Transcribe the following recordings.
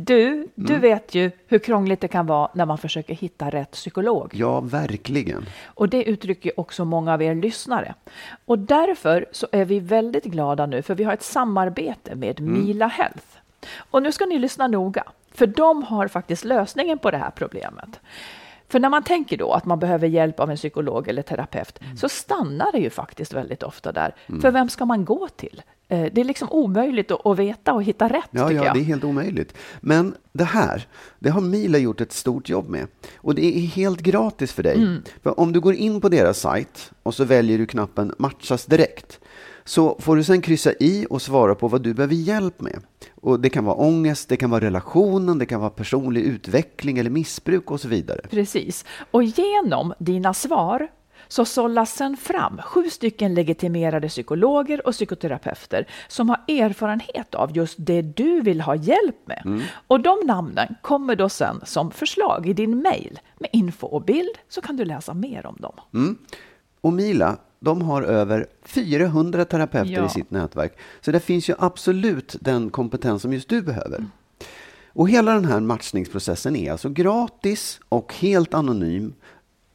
Du, du Mm. vet ju hur krångligt det kan vara när man försöker hitta rätt psykolog. Ja, verkligen. Och det uttrycker också många av er lyssnare. Och därför så är vi väldigt glada nu för vi har ett samarbete med Mila Health. Och nu ska ni lyssna noga, för de har faktiskt lösningen på det här problemet. För när man tänker då att man behöver hjälp av en psykolog eller terapeut så stannar det ju faktiskt väldigt ofta där. För vem ska man gå till? Eh, Det är liksom omöjligt att veta och hitta rätt Ja, ja, jag. det är helt omöjligt. Men det här, det har Mila gjort ett stort jobb med. Och det är helt gratis för dig. Mm. För om du går in på deras sajt och så väljer du knappen matchas direkt. Så får du sen kryssa i och svara på vad du behöver hjälp med. Och det kan vara ångest, det kan vara relationen, det kan vara personlig utveckling eller missbruk och så vidare. Precis. Och genom dina svar så sållas sen fram sju stycken legitimerade psykologer och psykoterapeuter som har erfarenhet av just det du vill ha hjälp med. Och de namnen kommer då sen som förslag i din mail med info och bild så kan du läsa mer om dem. Och Mila, de har över 400 terapeuter Ja. i sitt nätverk. Så det finns ju absolut den kompetens som just du behöver. Och hela den här matchningsprocessen är alltså gratis och helt anonym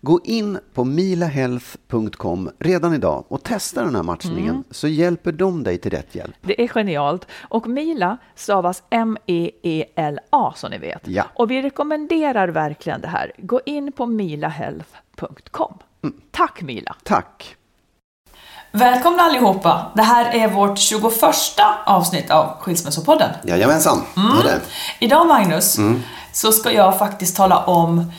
Gå in på milahealth.com redan idag och testa den här matchningen så hjälper de dig till rätt hjälp. Det är genialt. Och Mila stavas M-E-E-L-A som ni vet. Ja. Och vi rekommenderar verkligen det här. Gå in på milahealth.com. Tack Mila! Tack! Välkomna allihopa! Det här är vårt 21 avsnitt av Skilsmässopodden. Jajamensan, det är det. Idag Magnus, så ska jag faktiskt tala om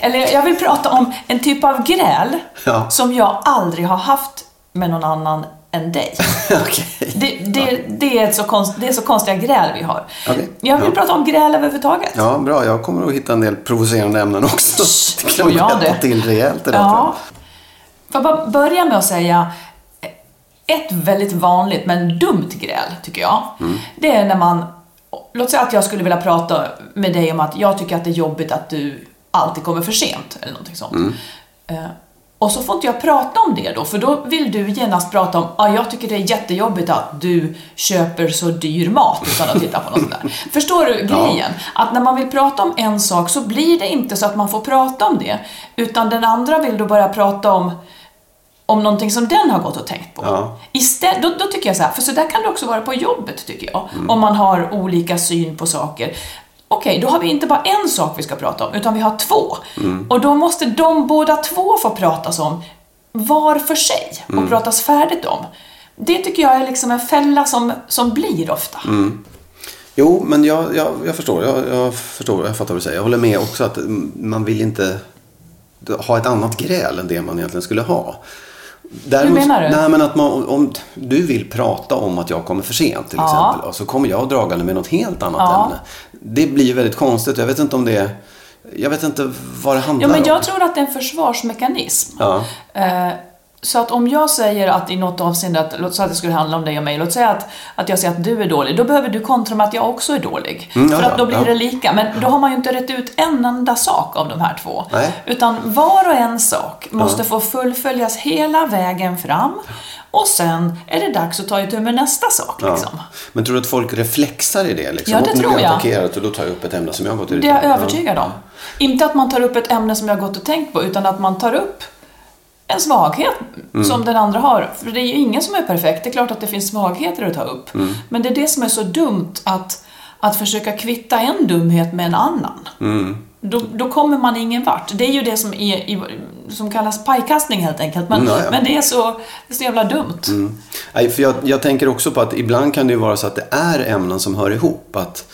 eller jag vill prata om en typ av gräl Ja. som jag aldrig har haft med någon annan än dig. Okej. Det, det, det, är ett så konst, det är så konstiga gräl vi har. Okej. Jag vill Ja. prata om gräl överhuvudtaget. Ja, bra. Jag kommer att hitta en del provocerande ämnen också. Det kan jag det. till rejält idag, Ja. Får bara börja med att säga ett väldigt vanligt men dumt gräl, tycker jag. Det är när man, låt säga att jag skulle vilja prata med dig om att jag tycker att det är jobbigt att du alltid kommer för sent, eller någonting sånt. Eh, Och så får inte jag prata om det då, för då vill du genast prata om ah, jag tycker det är jättejobbigt att du köper så dyr mat utan att titta på något sånt där. Förstår du grejen? Att när man vill prata om en sak så blir det inte så att man får prata om det, utan den andra vill då börja prata om om någonting som den har gått och tänkt på. Ja. Istället, då, då tycker jag så här, för så där kan det också vara på jobbet tycker jag, om man har olika syn på saker. Okej, då har vi inte bara en sak vi ska prata om, utan vi har två. Och då måste de båda två få pratas om var för sig och pratas färdigt om. Det tycker jag är liksom en fälla som, som blir ofta. Jo, men jag, jag, jag förstår. Jag, jag förstår. Jag fattar vad du säger. Jag håller med också att mm, man vill inte ha ett annat gräl än det man egentligen skulle ha. Däremot, Hur menar du? Nej, men att man, om du vill prata om att jag kommer för sent till Ja. exempel. Och så kommer jag dragande med något helt annat Ja. ämne. Det blir väldigt konstigt. Jag vet inte om det Jag vet inte vad det handlar Ja, men om. jag tror att det är en försvarsmekanism. Ja. Eh, Så att om jag säger att i något avseende, att, låt säga att det skulle handla om dig och mig, låt säga att, att jag säger att du är dålig, då behöver du kontra med att jag också är dålig. Mm, ja, För att då blir ja. det lika. Men då har man ju inte rätt ut en enda sak av de här två. Nej. Utan var och en sak måste få fullföljas hela vägen fram. Och sen är det dags att ta itu med nästa sak. Liksom. Men tror du att folk reflexar i det? Liksom? Ja, det Och tror jag jag. attackerad och då tar jag upp ett ämne som jag har gått ut Det är jag övertygad om. Inte att man tar upp ett ämne som jag har gått och tänkt på, utan att man tar upp en svaghet Mm. som den andra har. För det är ju ingen som är perfekt. Det är klart att det finns svagheter att ta upp. Mm. Men det är det som är så dumt, att, att försöka kvitta en dumhet med en annan. Mm. Då, då kommer man ingen vart. Det är ju det som, är, i, som kallas pajkastning helt enkelt. Men, Mm, ja, ja. men det, är så, det är så jävla dumt. Nej, för jag, jag tänker också på att ibland kan det ju vara så att det är ämnen som hör ihop. Att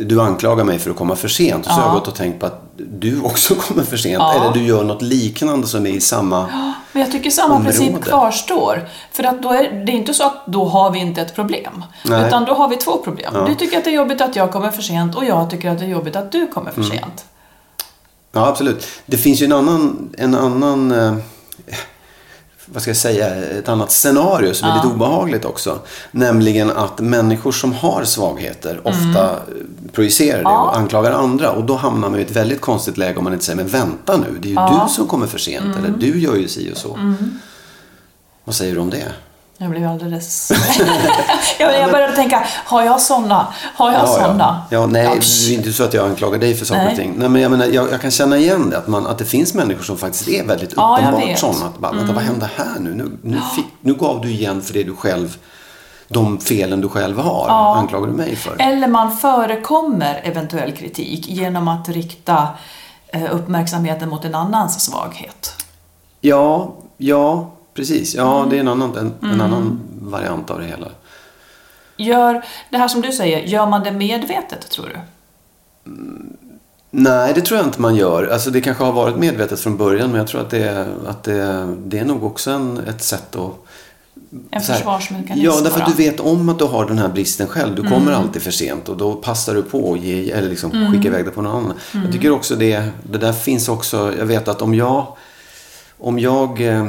du anklagar mig för att komma för sent och så har jag gått och tänkt på att du också kommer för sent. Ja. Eller du gör något liknande som är i samma... Men jag tycker samma område. princip kvarstår. För att då är det är inte så att då har vi inte ett problem. Nej. Utan då har vi två problem. Du tycker att det är jobbigt att jag kommer för sent och jag tycker att det är jobbigt att du kommer för Mm. sent. Ja, absolut. Det finns ju en annan, en annan eh, vad ska jag säga, ett annat scenario som är lite obehagligt också. Nämligen att människor som har svagheter ofta eh, projicerar det och anklagar andra. Och då hamnar man i ett väldigt konstigt läge om man inte säger, men vänta nu, det är ju du som kommer för sent. Eller du gör ju si och så. Vad säger du om det? Jag blev alldeles... jag, jag började tänka, har jag såna? Har jag såna? Ja, ja, nej, Ja, det är inte så att jag anklagar dig för saker och ting. Nej, men jag, menar, jag, jag kan känna igen det, att, man, att det finns människor som faktiskt är väldigt Ja, uppenbart sådana. Att bara, vänta, vad hände här nu? Nu, nu, fick, nu gav du igen för det du själv, de felen du själv har, anklagar du mig för. Eller man förekommer eventuell kritik genom att rikta eh, uppmärksamheten mot en annans svaghet. Ja, ja, precis. Ja, Mm. det är en annan, en, en annan variant av det hela. Gör, det här som du säger, gör man det medvetet tror du? Nej, det tror jag inte man gör. Alltså, det kanske har varit medvetet från början, men jag tror att det, att det, det är nog också en, ett sätt att En försvarsmekanism Ja, därför att du vet om att du har den här bristen själv. Du kommer Mm. alltid för sent och då passar du på att ge, eller liksom Mm. skicka iväg det på någon annan. Jag tycker också det, det där finns också, jag vet att om jag, om jag eh,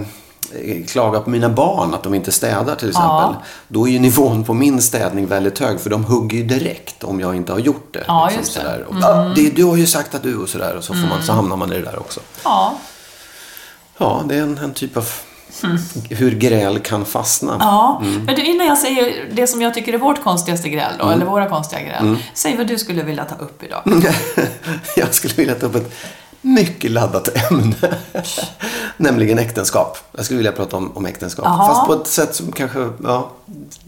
klagar på mina barn att de inte städar till exempel. Ja. Då är ju nivån på min städning väldigt hög för de hugger ju direkt om jag inte har gjort det. Ja, liksom just det. Mm. Och, "Ah, det. Du har ju sagt att du och sådär och så, får man, så hamnar man i det där också. Ja, Ja, det är en, en typ av hur gräl kan fastna. Mm. ja. men du, innan jag säger det som jag tycker är vårt konstigaste gräl då, Mm. eller våra konstiga gräl. Säg vad du skulle vilja ta upp idag. Jag skulle vilja ta upp ett mycket laddat ämne. Nämligen äktenskap. Jag skulle vilja prata om, om äktenskap. Jaha. Fast på ett sätt som kanske, ja,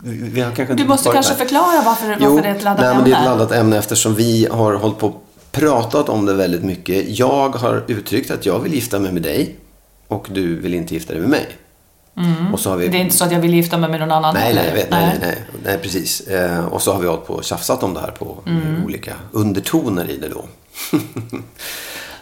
vi har kanske Du måste kanske där. förklara varför, varför Jo, det är ett laddat nej, ämne. men det är ett laddat ämne eftersom vi har hållit på och pratat om det väldigt mycket. Jag har uttryckt att jag vill gifta mig med dig och du vill inte gifta dig med mig. Och så har vi... Mm. Det är inte så att jag vill gifta mig med någon annan Nej, nej, vet, nej, nej, nej, nej, precis. Eh, och så har vi hållit på och tjafsat om det här på Mm. olika undertoner i det då.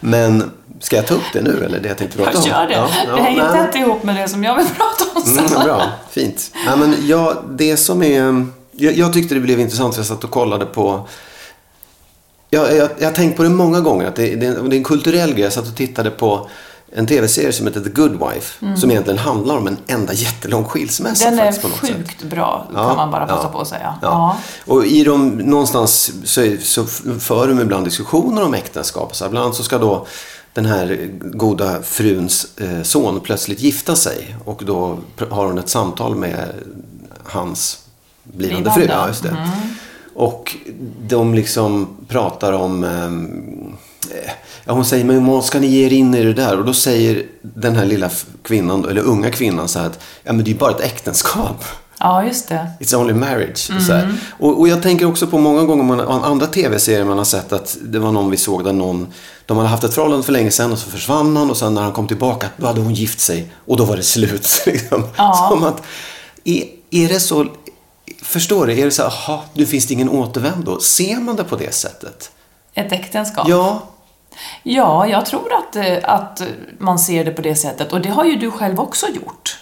Men ska jag ta upp det nu eller det jag tänkte prata Jag om? kör det. Ja, ja, det hänger tätt ihop med det som jag vill prata om sen. Mm, bra, fint. Ja, men jag, det som är, jag, jag tyckte det blev intressant för jag satt och kollade på jag, jag, jag har tänkt på det många gånger. Att det, det, är en- det är en kulturell grej. Jag satt och tittade på en tv-serie som heter The Good Wife. Som egentligen handlar om en enda jättelång skilsmässa. Mm. Den är faktiskt, på något sätt. sjukt bra, Ja, kan man bara passa ja, på att säga. Ja. Och i de, någonstans så, är- så för de ibland diskussioner om äktenskap. Så här, bland annat så ska då den här goda fruns eh, son plötsligt gifta sig. Och då har hon ett samtal med hans blivande, fru. Ja, just det. Och de liksom pratar om... ehm, eh, ja, hon säger, men vad ska ni ge er in i det där? Och då säger den här lilla kvinnan, eller unga kvinnan så här att ja, men det är ju bara ett äktenskap. Ja, just det. It's only marriage. Så här. Och, och jag tänker också på många gånger man, andra tv-serier man har sett att det var någon vi såg där någon, de hade haft ett förhållande för länge sedan och så försvann han och sen när han kom tillbaka då hade hon gift sig och då var det slut. Liksom. Ja. Som att, är, är det så, förstår du, är det så här, aha, nu finns det ingen återvändo. Ser man det på det sättet? Ett äktenskap. Ja, Ja, jag tror att, eh, att man ser det på det sättet. Och det har ju du själv också gjort.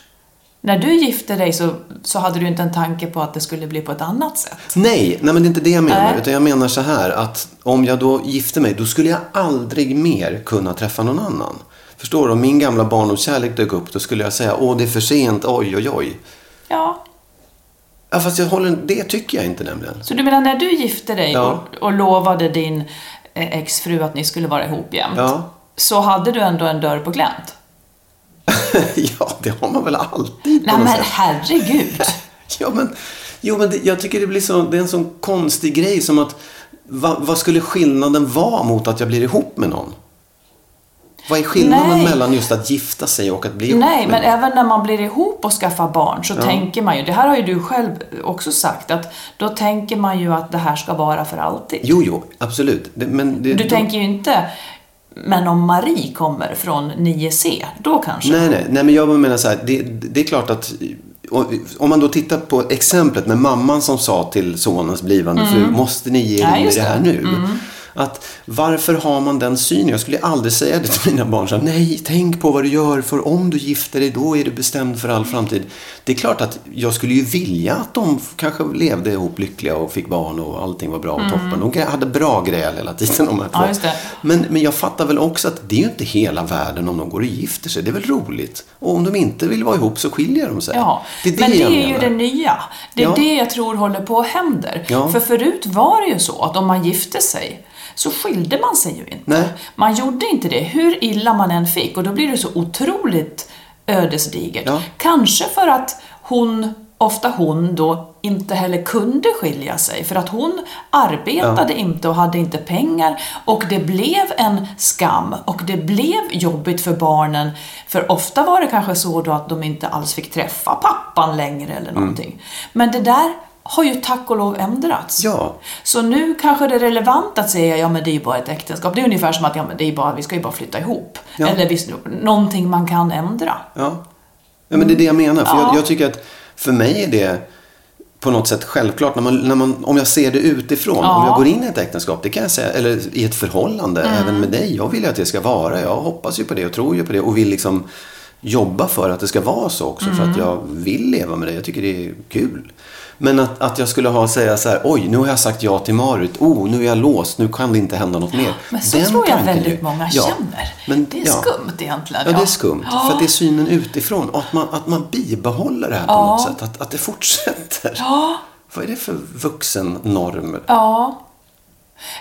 När du gifte dig så, så hade du inte en tanke på att det skulle bli på ett annat sätt. Nej, nej men det är inte det jag menar. Nej. Utan jag menar så här att om jag då gifte mig, då skulle jag aldrig mer kunna träffa någon annan. Förstår du? Om min gamla barndomskärlek dök upp, då skulle jag säga, åh, det är för sent, oj, oj, oj. Ja. Ja, fast jag håller, det tycker jag inte nämligen. Så du menar när du gifte dig Ja. och, och lovade din exfru att ni skulle vara ihop jämt, Ja. så hade du ändå en dörr på glänt? ja, det har man väl alltid Nej men sätt. herregud! Ja, men, jo, men det, jag tycker det blir så, det är en sån konstig grej som att va, vad skulle skillnaden vara mot att jag blir ihop med någon? Vad är skillnaden Nej. mellan just att gifta sig och att bli ihop Nej, men även när man blir ihop och skaffar barn så tänker man ju, det här har ju du själv också sagt, att då tänker man ju att det här ska vara för alltid. Jo, jo, absolut. Det, men det, Du då- tänker ju inte, men om Marie kommer från 9C, då kanske? Nej, nej, nej, men jag menar så här, det, det är klart att om man då tittar på exemplet med mamman som sa till sonens blivande fru, måste ni ge er Mm. Ja, in i det här nu? Att varför har man den synen? Jag skulle aldrig säga det till mina barn. Så Nej, tänk på vad du gör, för om du gifter dig, då är du bestämd för all framtid. Det är klart att jag skulle ju vilja att de kanske levde ihop lyckliga och fick barn och allting var bra och toppen. De hade bra gräl hela tiden. Mm. Ja. Men, men jag fattar väl också att det är ju inte hela världen om de går och gifter sig. Det är väl roligt. Och om de inte vill vara ihop så skiljer de sig. Ja, det är det men det är ju det nya. Det är Ja. det jag tror håller på att händer. Ja. För förut var det ju så att om man gifte sig så skilde man sig ju inte. Nej. Man gjorde inte det, hur illa man än fick. Och då blir det så otroligt ödesdigert. Ja. Kanske för att hon, ofta hon då, inte heller kunde skilja sig. För att hon arbetade inte och hade inte pengar. Och det blev en skam och det blev jobbigt för barnen. För ofta var det kanske så då att de inte alls fick träffa pappan längre eller Mm. någonting. Men det där har ju tack och lov ändrats. Ja. Så nu kanske det är relevant att säga, ja men det är ju bara ett äktenskap. Det är ungefär som att, ja men det är bara, vi ska ju bara flytta ihop. Ja. Eller visst, någonting man kan ändra. Ja. ja, men det är det jag menar. För Ja. jag, jag tycker att för mig är det på något sätt självklart. När man, när man, om jag ser det utifrån. Ja. Om jag går in i ett äktenskap, det kan jag säga. Eller i ett förhållande, Mm. även med dig. Jag vill ju att det ska vara. Jag hoppas ju på det och tror ju på det. Och vill liksom jobba för att det ska vara så också. För Mm. att jag vill leva med dig. Jag tycker det är kul. Men att, att jag skulle ha säga så här, oj, nu har jag sagt ja till Marit. Oh, nu är jag låst. Nu kan det inte hända något mer. Men så Den tror jag väldigt är- många Ja. känner. Men, det är ja. skumt egentligen. Ja, det är skumt. Ja. För det är synen utifrån. Och att man, att man bibehåller det här på något sätt. Att, att det fortsätter. Vad är det för vuxennormer? Ja.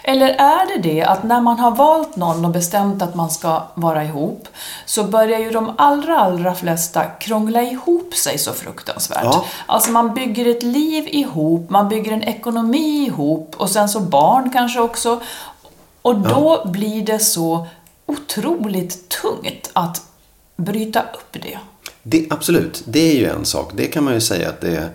Eller är det det att när man har valt någon och bestämt att man ska vara ihop så börjar ju de allra, allra flesta krångla ihop sig så fruktansvärt. Ja. Alltså man bygger ett liv ihop, man bygger en ekonomi ihop och sen så barn kanske också. Och då blir det så otroligt tungt att bryta upp det. Det, absolut, det är ju en sak. Det kan man ju säga att det är...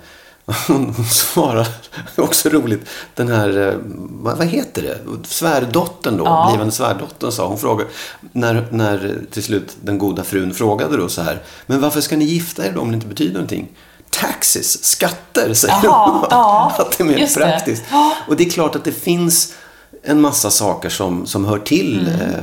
Hon svarar, också roligt, den här, eh, vad, vad heter det? Svärdottern då, Ja. blivande svärdottern sa, hon frågade, när, när till slut den goda frun frågade då så här, men varför ska ni gifta er då om det inte betyder någonting? Taxes, skatter, säger Jaha, hon. ja, att det är mer just det. praktiskt. Ja. Och det är klart att det finns en massa saker som, som hör till, Mm. eh,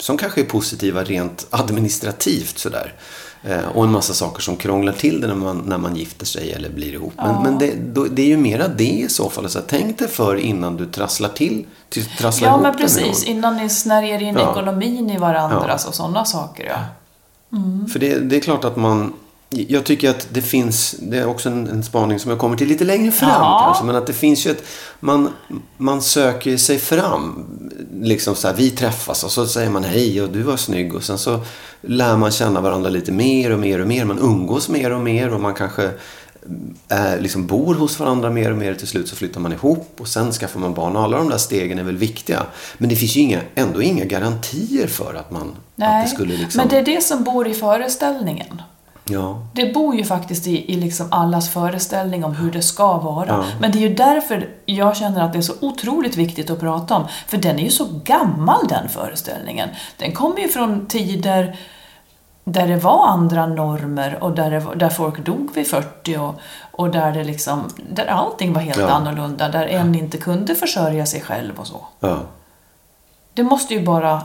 som kanske är positiva rent administrativt sådär. Eh, och en massa saker som krånglar till det när man, när man gifter sig eller blir ihop. Men, men det, då, det är ju mera det i så fall. Så tänk dig för innan du trasslar till, till, trasslar Ja, ihop men precis. Innan ni snärjer in Ja. ekonomin i varandras och sådana saker. Ja. För det, det är klart att man... Jag tycker att det finns, det är också en, en spaning som jag kommer till lite längre fram Ja. kanske, men att det finns ju ett, man, man söker sig fram. Liksom så här, vi träffas och så säger man hej och du var snygg och sen så lär man känna varandra lite mer och mer och mer. Man umgås mer och mer och man kanske är, liksom bor hos varandra mer och mer. Till slut så flyttar man ihop och sen skaffar man barn. Alla de där stegen är väl viktiga. Men det finns ju inga, ändå inga garantier för att man Nej, att det skulle liksom... men det är det som bor i föreställningen. Ja. Det bor ju faktiskt i, i liksom allas föreställning om hur det ska vara. Ja. Men det är ju därför jag känner att det är så otroligt viktigt att prata om. För den är ju så gammal den föreställningen. Den kommer ju från tider där det var andra normer och där, det, där folk dog vid 40 och, och där, det liksom, där allting var helt Ja. annorlunda. Där en inte kunde försörja sig själv och så. Det måste ju bara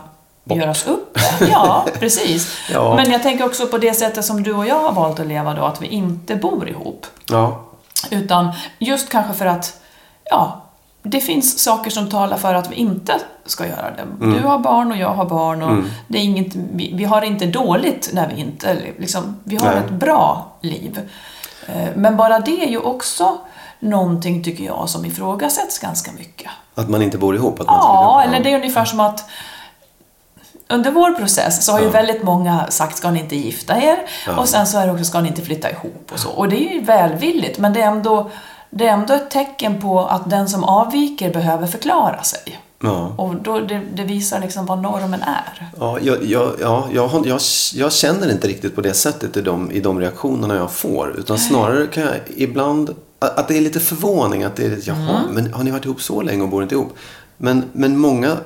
göras upp. Ja, precis. Ja. Men jag tänker också på det sättet som du och jag har valt att leva då, att vi inte bor ihop. Ja. Utan just kanske för att, ja, det finns saker som talar för att vi inte ska göra det. Mm. Du har barn och jag har barn och det är inget, vi, vi har det inte dåligt när vi inte, liksom, vi har Nej. ett bra liv. Eh, Men bara det är ju också någonting, tycker jag, som ifrågasätts ganska mycket. Att man inte bor ihop? Att man Ja, skulle- eller det är ungefär som att under vår process så har ju väldigt många sagt ska ni inte gifta er och sen så är det också ska ni inte flytta ihop och så. Och det är ju välvilligt men det är ändå, det är ändå ett tecken på att den som avviker behöver förklara sig. Ja. Och då, det, det visar liksom vad normen är. Ja, jag, jag, ja jag, jag, jag känner inte riktigt på det sättet i de, i de reaktionerna jag får. Utan snarare kan jag ibland... Att att det är lite förvåning. Att det är, jaha, Mm. men har ni varit ihop så länge och bor inte ihop? Men, men många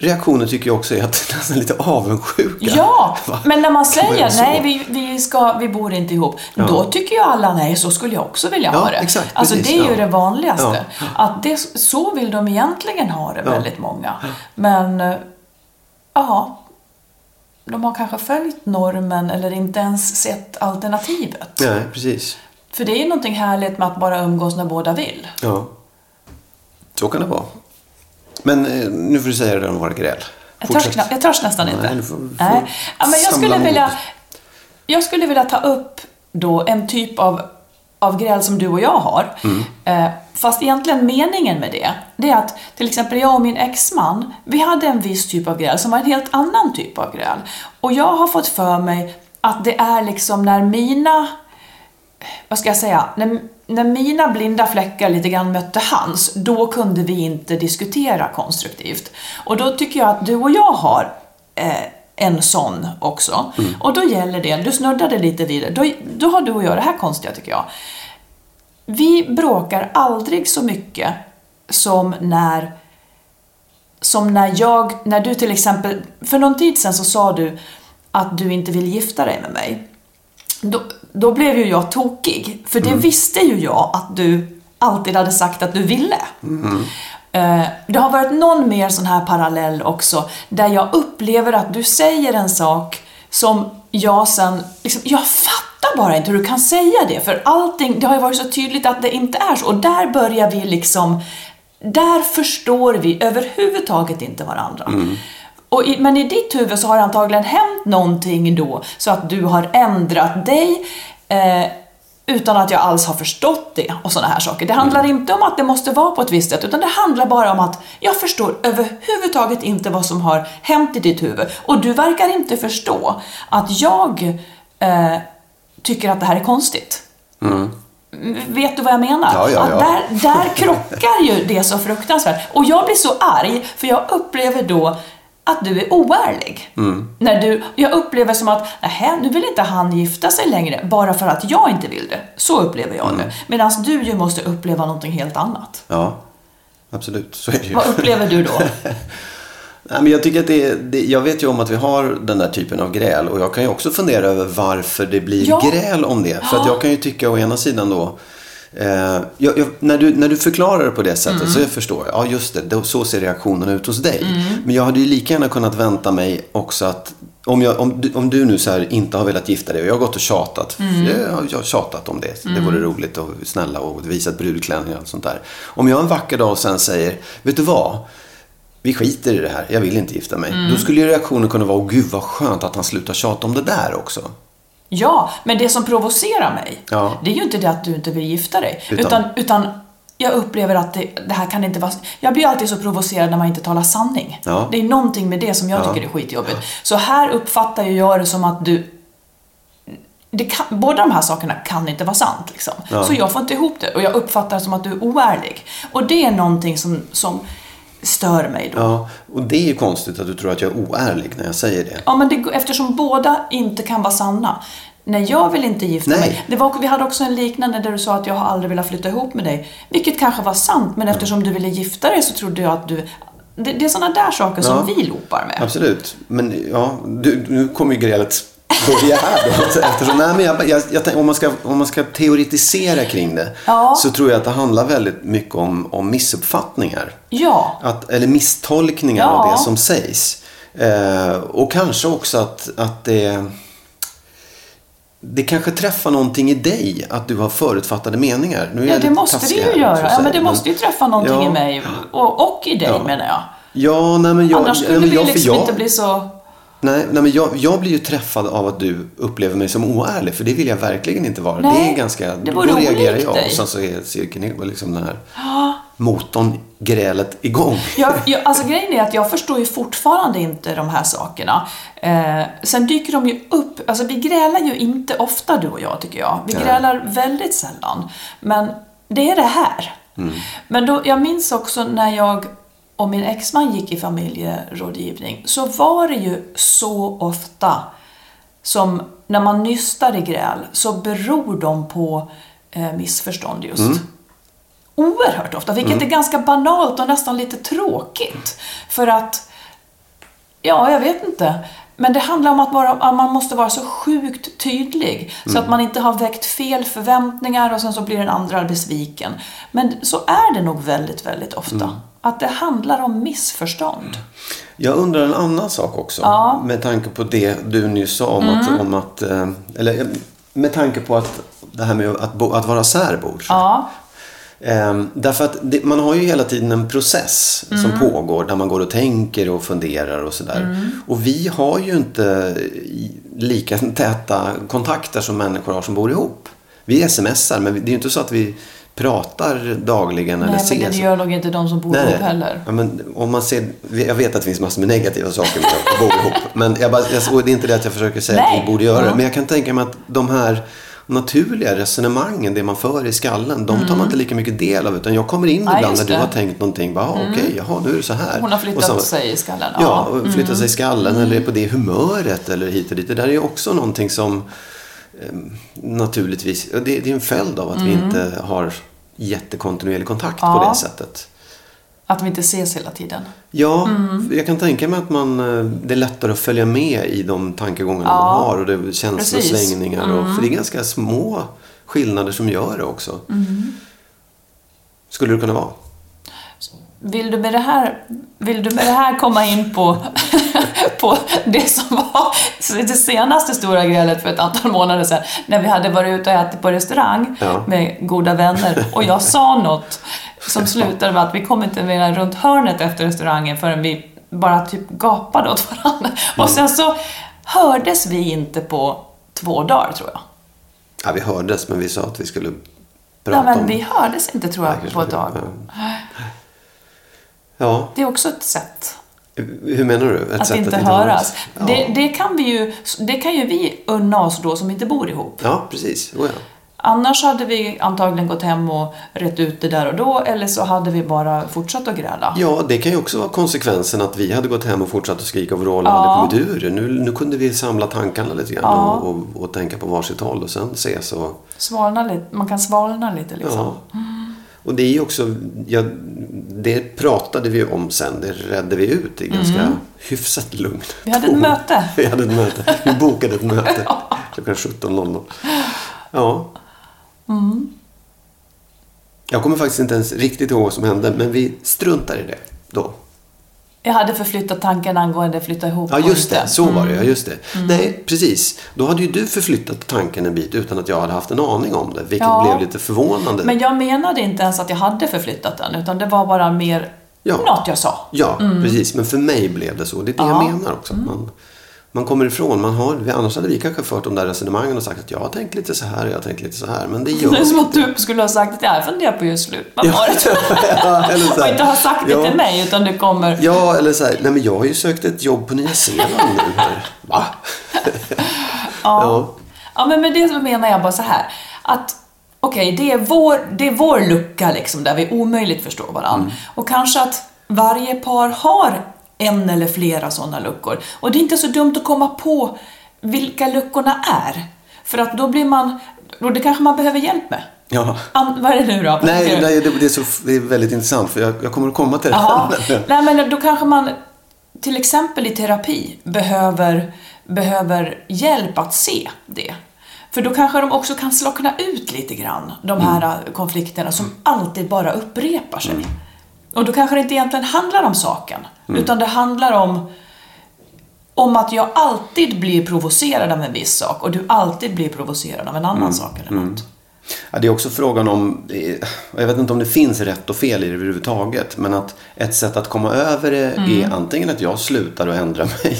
reaktioner tycker jag också är att nästan lite avundsjuka. Ja, Va? men när man säger nej, vi, vi, ska, vi bor inte ihop, då tycker ju alla nej, så skulle jag också vilja Ja, ha det. exakt, alltså precis, det är ju ja. det vanligaste. Ja. Att det, så vill de egentligen ha det, väldigt många. Men, eh, ja, de har kanske följt normen eller inte ens sett alternativet. Nej, precis. För det är ju någonting härligt med att bara umgås när båda vill. Ja. Så kan det vara. Men eh, nu får du säga det om våra gräl. Jag törs, jag törs nästan inte. Nej, får- får Nej. Ja, men jag, skulle vilja, jag skulle vilja ta upp då en typ av, av gräl som du och jag har. Mm. Eh, fast egentligen meningen med det, det är att till exempel jag och min exman, vi hade en viss typ av gräl som var en helt annan typ av gräl. Och jag har fått för mig att det är liksom när mina vad ska jag säga, när, när mina blinda fläckar lite grann mötte hans, då kunde vi inte diskutera konstruktivt. Och då tycker jag att du och jag har eh, en sån också. Och då gäller det, du snuddade lite vid det, då, då har du och jag det här konstiga tycker jag. Vi bråkar aldrig så mycket som när som när jag, när du till exempel, för någon tid sedan så sa du att du inte vill gifta dig med mig. Då, då blev ju jag tokig, för det visste ju jag att du alltid hade sagt att du ville. Eh, Det har varit någon mer sån här parallell också, där jag upplever att du säger en sak som jag sen, liksom, jag fattar bara inte hur du kan säga det, för allting, det har ju varit så tydligt att det inte är så, och där börjar vi liksom, där förstår vi överhuvudtaget inte varandra. Och i, men i ditt huvud så har det antagligen hänt någonting då, så att du har ändrat dig, eh, utan att jag alls har förstått det och sådana här saker. Det handlar inte om att det måste vara på ett visst sätt, utan det handlar bara om att jag förstår överhuvudtaget inte vad som har hänt i ditt huvud. Och du verkar inte förstå att jag eh, tycker att det här är konstigt. Vet du vad jag menar? Ja, ja, Att ja. där, där krockar ju det så fruktansvärt. Och jag blir så arg, för jag upplever då att du är oärlig. Mm. När du, jag upplever som att, nej, nu vill inte han gifta sig längre, bara för att jag inte vill det. Så upplever jag Mm. det. Medan du ju måste uppleva någonting helt annat. Ja, absolut. Så är det ju. Vad upplever du då? Nej, men jag, tycker att det, det, jag vet ju om att vi har den där typen av gräl och jag kan ju också fundera över varför det blir Ja. gräl om det. För att jag kan ju tycka å ena sidan då eh, jag, jag, när, du, när du förklarar det på det sättet Mm. så jag förstår jag, ja just det, då, så ser reaktionen ut hos dig. Men jag hade ju lika gärna kunnat vänta mig också att om, jag, om, du, om du nu så här inte har velat gifta dig och jag har gått och tjatat. Mm. Jag, jag har tjatat om det. Det vore roligt och snälla och visat brudklänningar och allt sånt där. Om jag en vacker dag sen säger, vet du vad? Vi skiter i det här, jag vill inte gifta mig. Mm. Då skulle ju reaktionen kunna vara, åh gud vad skönt att han slutar tjata om det där också. Ja, men det som provocerar mig, Ja. det är ju inte det att du inte vill gifta dig. Utan? Utan, utan, jag upplever att det, det här kan inte vara... Jag blir alltid så provocerad när man inte talar sanning. Ja. Det är någonting med det som jag Ja. tycker är skitjobbigt. Så här uppfattar jag det som att du... Kan, båda de här sakerna kan inte vara sant. Liksom. Så jag får inte ihop det. Och jag uppfattar det som att du är oärlig. Och det är någonting som, som stör mig då. Ja, och det är ju konstigt att du tror att jag är oärlig när jag säger det. Ja, men det, eftersom båda inte kan vara sanna. Nej, jag vill inte gifta Nej. mig. Det var, vi hade också en liknande där du sa att jag har aldrig velat flytta ihop med dig. Vilket kanske var sant, men eftersom du ville gifta dig så trodde jag att du... Det, det är sådana där saker som Ja. vi loopar med. Absolut. Men ja, du, nu kommer ju börja här då. Eftersom, nej, men jag, jag, jag, om, man ska, om man ska teoretisera kring det Ja. så tror jag att det handlar väldigt mycket om, om missuppfattningar. Ja, Att, eller misstolkningar Ja. av det som sägs. Eh, och kanske också att, att det... det kanske träffar någonting i dig att du har förutfattade meningar. Nu är Ja, det måste det ju göra. Ja, men det måste ju träffa någonting i mig och, och i dig Ja. menar jag. Ja, nej men jag... Annars skulle nej, men vi jag, för liksom jag, inte bli så... Nej, nej men jag, jag blir ju träffad av att du upplever mig som oärlig. För det vill jag verkligen inte vara. Nej, det är ganska... det då reagerar jag dig. och sen så är cirkeln liksom den här motorn, grälet igång. Jag, jag, alltså grejen är att jag förstår ju fortfarande inte de här sakerna. Eh, sen dyker de ju upp, alltså vi grälar ju inte ofta du och jag tycker jag. Vi Nej. grälar väldigt sällan. Men det är det här. Men då, jag minns också när jag och min exman gick i familjerådgivning så var det ju så ofta som när man nystar i gräl så beror de på eh, missförstånd just. Oerhört ofta, vilket är ganska banalt och nästan lite tråkigt. För att, ja, jag vet inte. Men det handlar om att, vara, att man måste vara så sjukt tydlig. Så att man inte har väckt fel förväntningar och sen så blir den andra besviken. Men så är det nog väldigt, väldigt ofta. Att det handlar om missförstånd. Jag undrar en annan sak också. Ja. Mm. Med tanke på det du nyss sa om att... Om att eh, eller eh, med tanke på att det här med att, bo, att vara särbo. Ja, Ehm, därför att det, man har ju hela tiden en process Mm. som pågår där man går och tänker och funderar och sådär. Mm. Och vi har ju inte lika täta kontakter som människor har som bor ihop. Vi smsar men det är ju inte så att vi pratar dagligen eller nej, ses. men det gör nog inte de som bor ihop heller. Ja, men om man ser, jag vet att det finns massor med negativa saker med att bo ihop. Men jag bara, jag, det är inte det att jag försöker säga Nej. att vi borde göra det. Ja. Men jag kan tänka mig att de här naturliga resonemangen, det man för i skallen, de tar man inte lika mycket del av. Utan jag kommer in Nej, ibland när du har tänkt någonting. Bara, ah, Okej, jaha, nu är det så här. Hon har flyttat så- sig i skallen. Ja, och flyttat Mm. sig i skallen eller är på det humöret eller hit och dit. Det där är ju också någonting som naturligtvis, och det, det är en följd av att vi inte har jättekontinuerlig kontakt på Mm. Ja. det sättet. Att vi inte ses hela tiden. Ja, Mm. jag kan tänka mig att man, eh, det är lättare att följa med i de tankegångarna Ja, man har och det känslosvängningar. Mm. Och, för det är ganska små skillnader som gör det också. Mm. Skulle det kunna vara? Vill du med det här, vill du med det här komma in på, på det som var det senaste stora grälet för ett antal månader sedan när vi hade varit ute och ätit på restaurang Ja. med goda vänner och jag sa något som slutade med att vi kom inte mer än runt hörnet efter restaurangen förrän vi bara typ gapade åt varandra. Och sen så hördes vi inte på två dagar tror jag. Ja, vi hördes men vi sa att vi skulle Nej, prata men om vi hördes inte tror Nej, jag på ett tag. Ja. Ja, Det är också ett sätt. hur menar du? Ett Att inte att höras. Ja. Det, det, kan vi ju, det kan ju vi unna oss då som inte bor ihop. ja, precis. Oh, ja. Annars hade vi antagligen gått hem och rätt ut det där och då eller så hade vi bara fortsatt att gräla. Ja, det kan ju också vara konsekvensen att vi hade gått hem och fortsatt att skrika och vråla och Ja. hade kommit ur det. Nu, nu kunde vi samla tankarna lite grann Ja. och, och, och tänka på varsitt håll och sen ses. Och, Svalna lite, man kan svalna lite liksom. ja. och det är ju också, ja, det pratade vi om sen, det redde vi ut i ganska hyfsat lugn Mm. Vi hade ett möte. Vi hade ett möte. Vi bokade ett möte klockan 17.00. Ja. Mm. Jag kommer faktiskt inte ens riktigt ihåg vad som hände, men vi struntar i det då. Jag hade förflyttat tanken angående flytta ihop Ja, just det. Så var det. Ja, just det. Nej, precis. Då hade ju du förflyttat tanken en bit utan att jag hade haft en aning om det. Vilket Ja. blev lite förvånande. Men jag menade inte ens att jag hade förflyttat den, utan det var bara mer Ja. något jag sa. Ja, precis. Men för mig blev det så. Det är det Ja. jag menar också. Man, man kommer ifrån. Man har, annars hade vi kanske fört de där resonemangen och sagt att jag har tänkt lite så här, jag har tänkt lite så här. Men det gör Det är som att du skulle ha sagt att jag funderar på just slut. Ja. det? ja, eller så Och här. inte ha sagt det Ja. till mig, utan det kommer... Ja, eller så här. Nej, men jag har ju sökt ett jobb på Nya Zeeland nu. Här. Va? Ja. ja, men med det så menar jag bara så här. Att okej, det, är vår, det är vår lucka liksom, där vi omöjligt förstår varandra. Mm. Och kanske att varje par har en eller flera sådana luckor. Och det är inte så dumt att komma på vilka luckorna är. För att då blir man... Och det kanske man behöver hjälp med. Ja. An, vad är det nu då? Nej, nej det, det, är så, det är väldigt intressant för jag, jag kommer att komma till det. Nej men då kanske man till exempel i terapi behöver, behöver hjälp att se det. För då kanske de också kan slockna ut lite grann, de här Mm. konflikterna som alltid bara upprepar sig. Och då kanske det inte egentligen handlar om saken, Mm. utan det handlar om om att jag alltid blir provocerad av en viss sak och du alltid blir provocerad av en annan sak eller något. Ja, det är också frågan om, eh, jag vet inte om det finns rätt och fel i det överhuvudtaget, men att ett sätt att komma över det är antingen att jag slutar och ändra mig.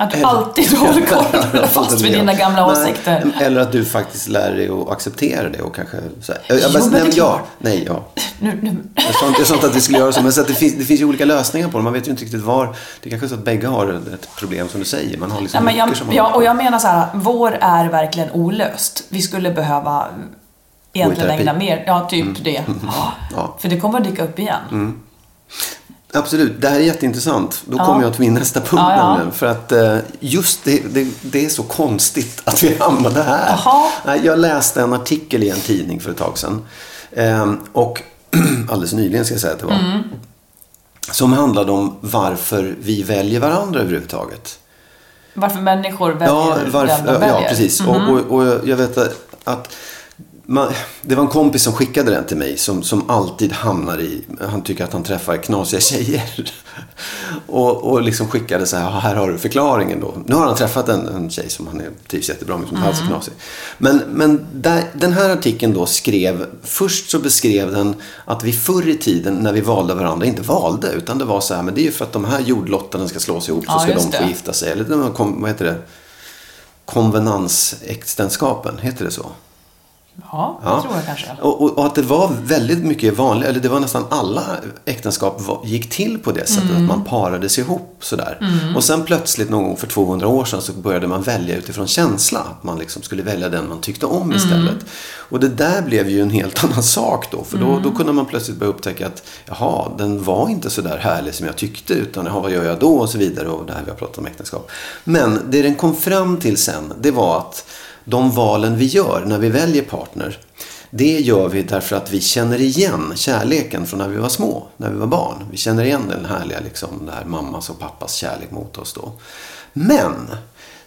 Att du Eller- alltid håller kvar fast vid dina gamla Nej, åsikter. Eller att du faktiskt lär dig att acceptera det och kanske så här, jag, Jo, men nej, ja, nej, ja. Nu, nu. Jag sa inte, jag sa inte att vi skulle göra så, men så det, finns, det finns ju olika lösningar på det. Man vet ju inte riktigt var. Det kanske är så att bägge har ett problem som du säger. Man har liksom Nej, men jag, som ja, och jag menar så här, vår är verkligen olöst. Vi skulle behöva egentligen ägna mer, ja typ det. Ja. För det kommer att dyka upp igen. Absolut, det här är jätteintressant. Då Ja. kommer jag till min nästa punkt Ja, ja. nämligen. För att eh, just det, det, det är så konstigt att vi hamnade här. Nej, Jag läste en artikel i en tidning för ett tag sedan. Eh, och alldeles nyligen ska jag säga att det var. Mm. Som handlade om varför vi väljer varandra överhuvudtaget. Varför människor väljer Ja, den varför, de väljer. Ja precis. Och, och, och jag vet att man, det var en kompis som skickade den till mig som, som alltid hamnar i, han tycker att han träffar knasiga tjejer. och, och liksom skickade så här, "Ja, här har du förklaringen då. Nu har han träffat en, en tjej som han är- trivs jättebra med, som inte alls är knasig. Men, men där, den här artikeln då skrev, först så beskrev den att vi förr i tiden när vi valde varandra inte valde, utan det var så här, men det är ju för att de här jordlottarna ska slås ihop så Ja, ska just de få det. gifta sig. Eller de vad heter det? Konvenansäktenskapen, heter det så? Ja, det tror jag kanske. Och, och, och att det var väldigt mycket vanligt, eller det var nästan alla äktenskap var, gick till på det sättet Mm. att man parades ihop sådär. Och sen plötsligt någon gång för 200 år sedan så började man välja utifrån känsla. Att man liksom skulle välja den man tyckte om Mm. istället. Och det där blev ju en helt annan sak då. För då, Mm. då kunde man plötsligt börja upptäcka att jaha, den var inte så där härlig som jag tyckte. Utan jaha, vad gör jag då? Och så vidare. Och det här vi har pratat om äktenskap. Men det den kom fram till sen, det var att de valen vi gör när vi väljer partner, det gör vi därför att vi känner igen kärleken från när vi var små, när vi var barn. Vi känner igen den härliga, liksom, det här mammas och pappas kärlek mot oss då. Men,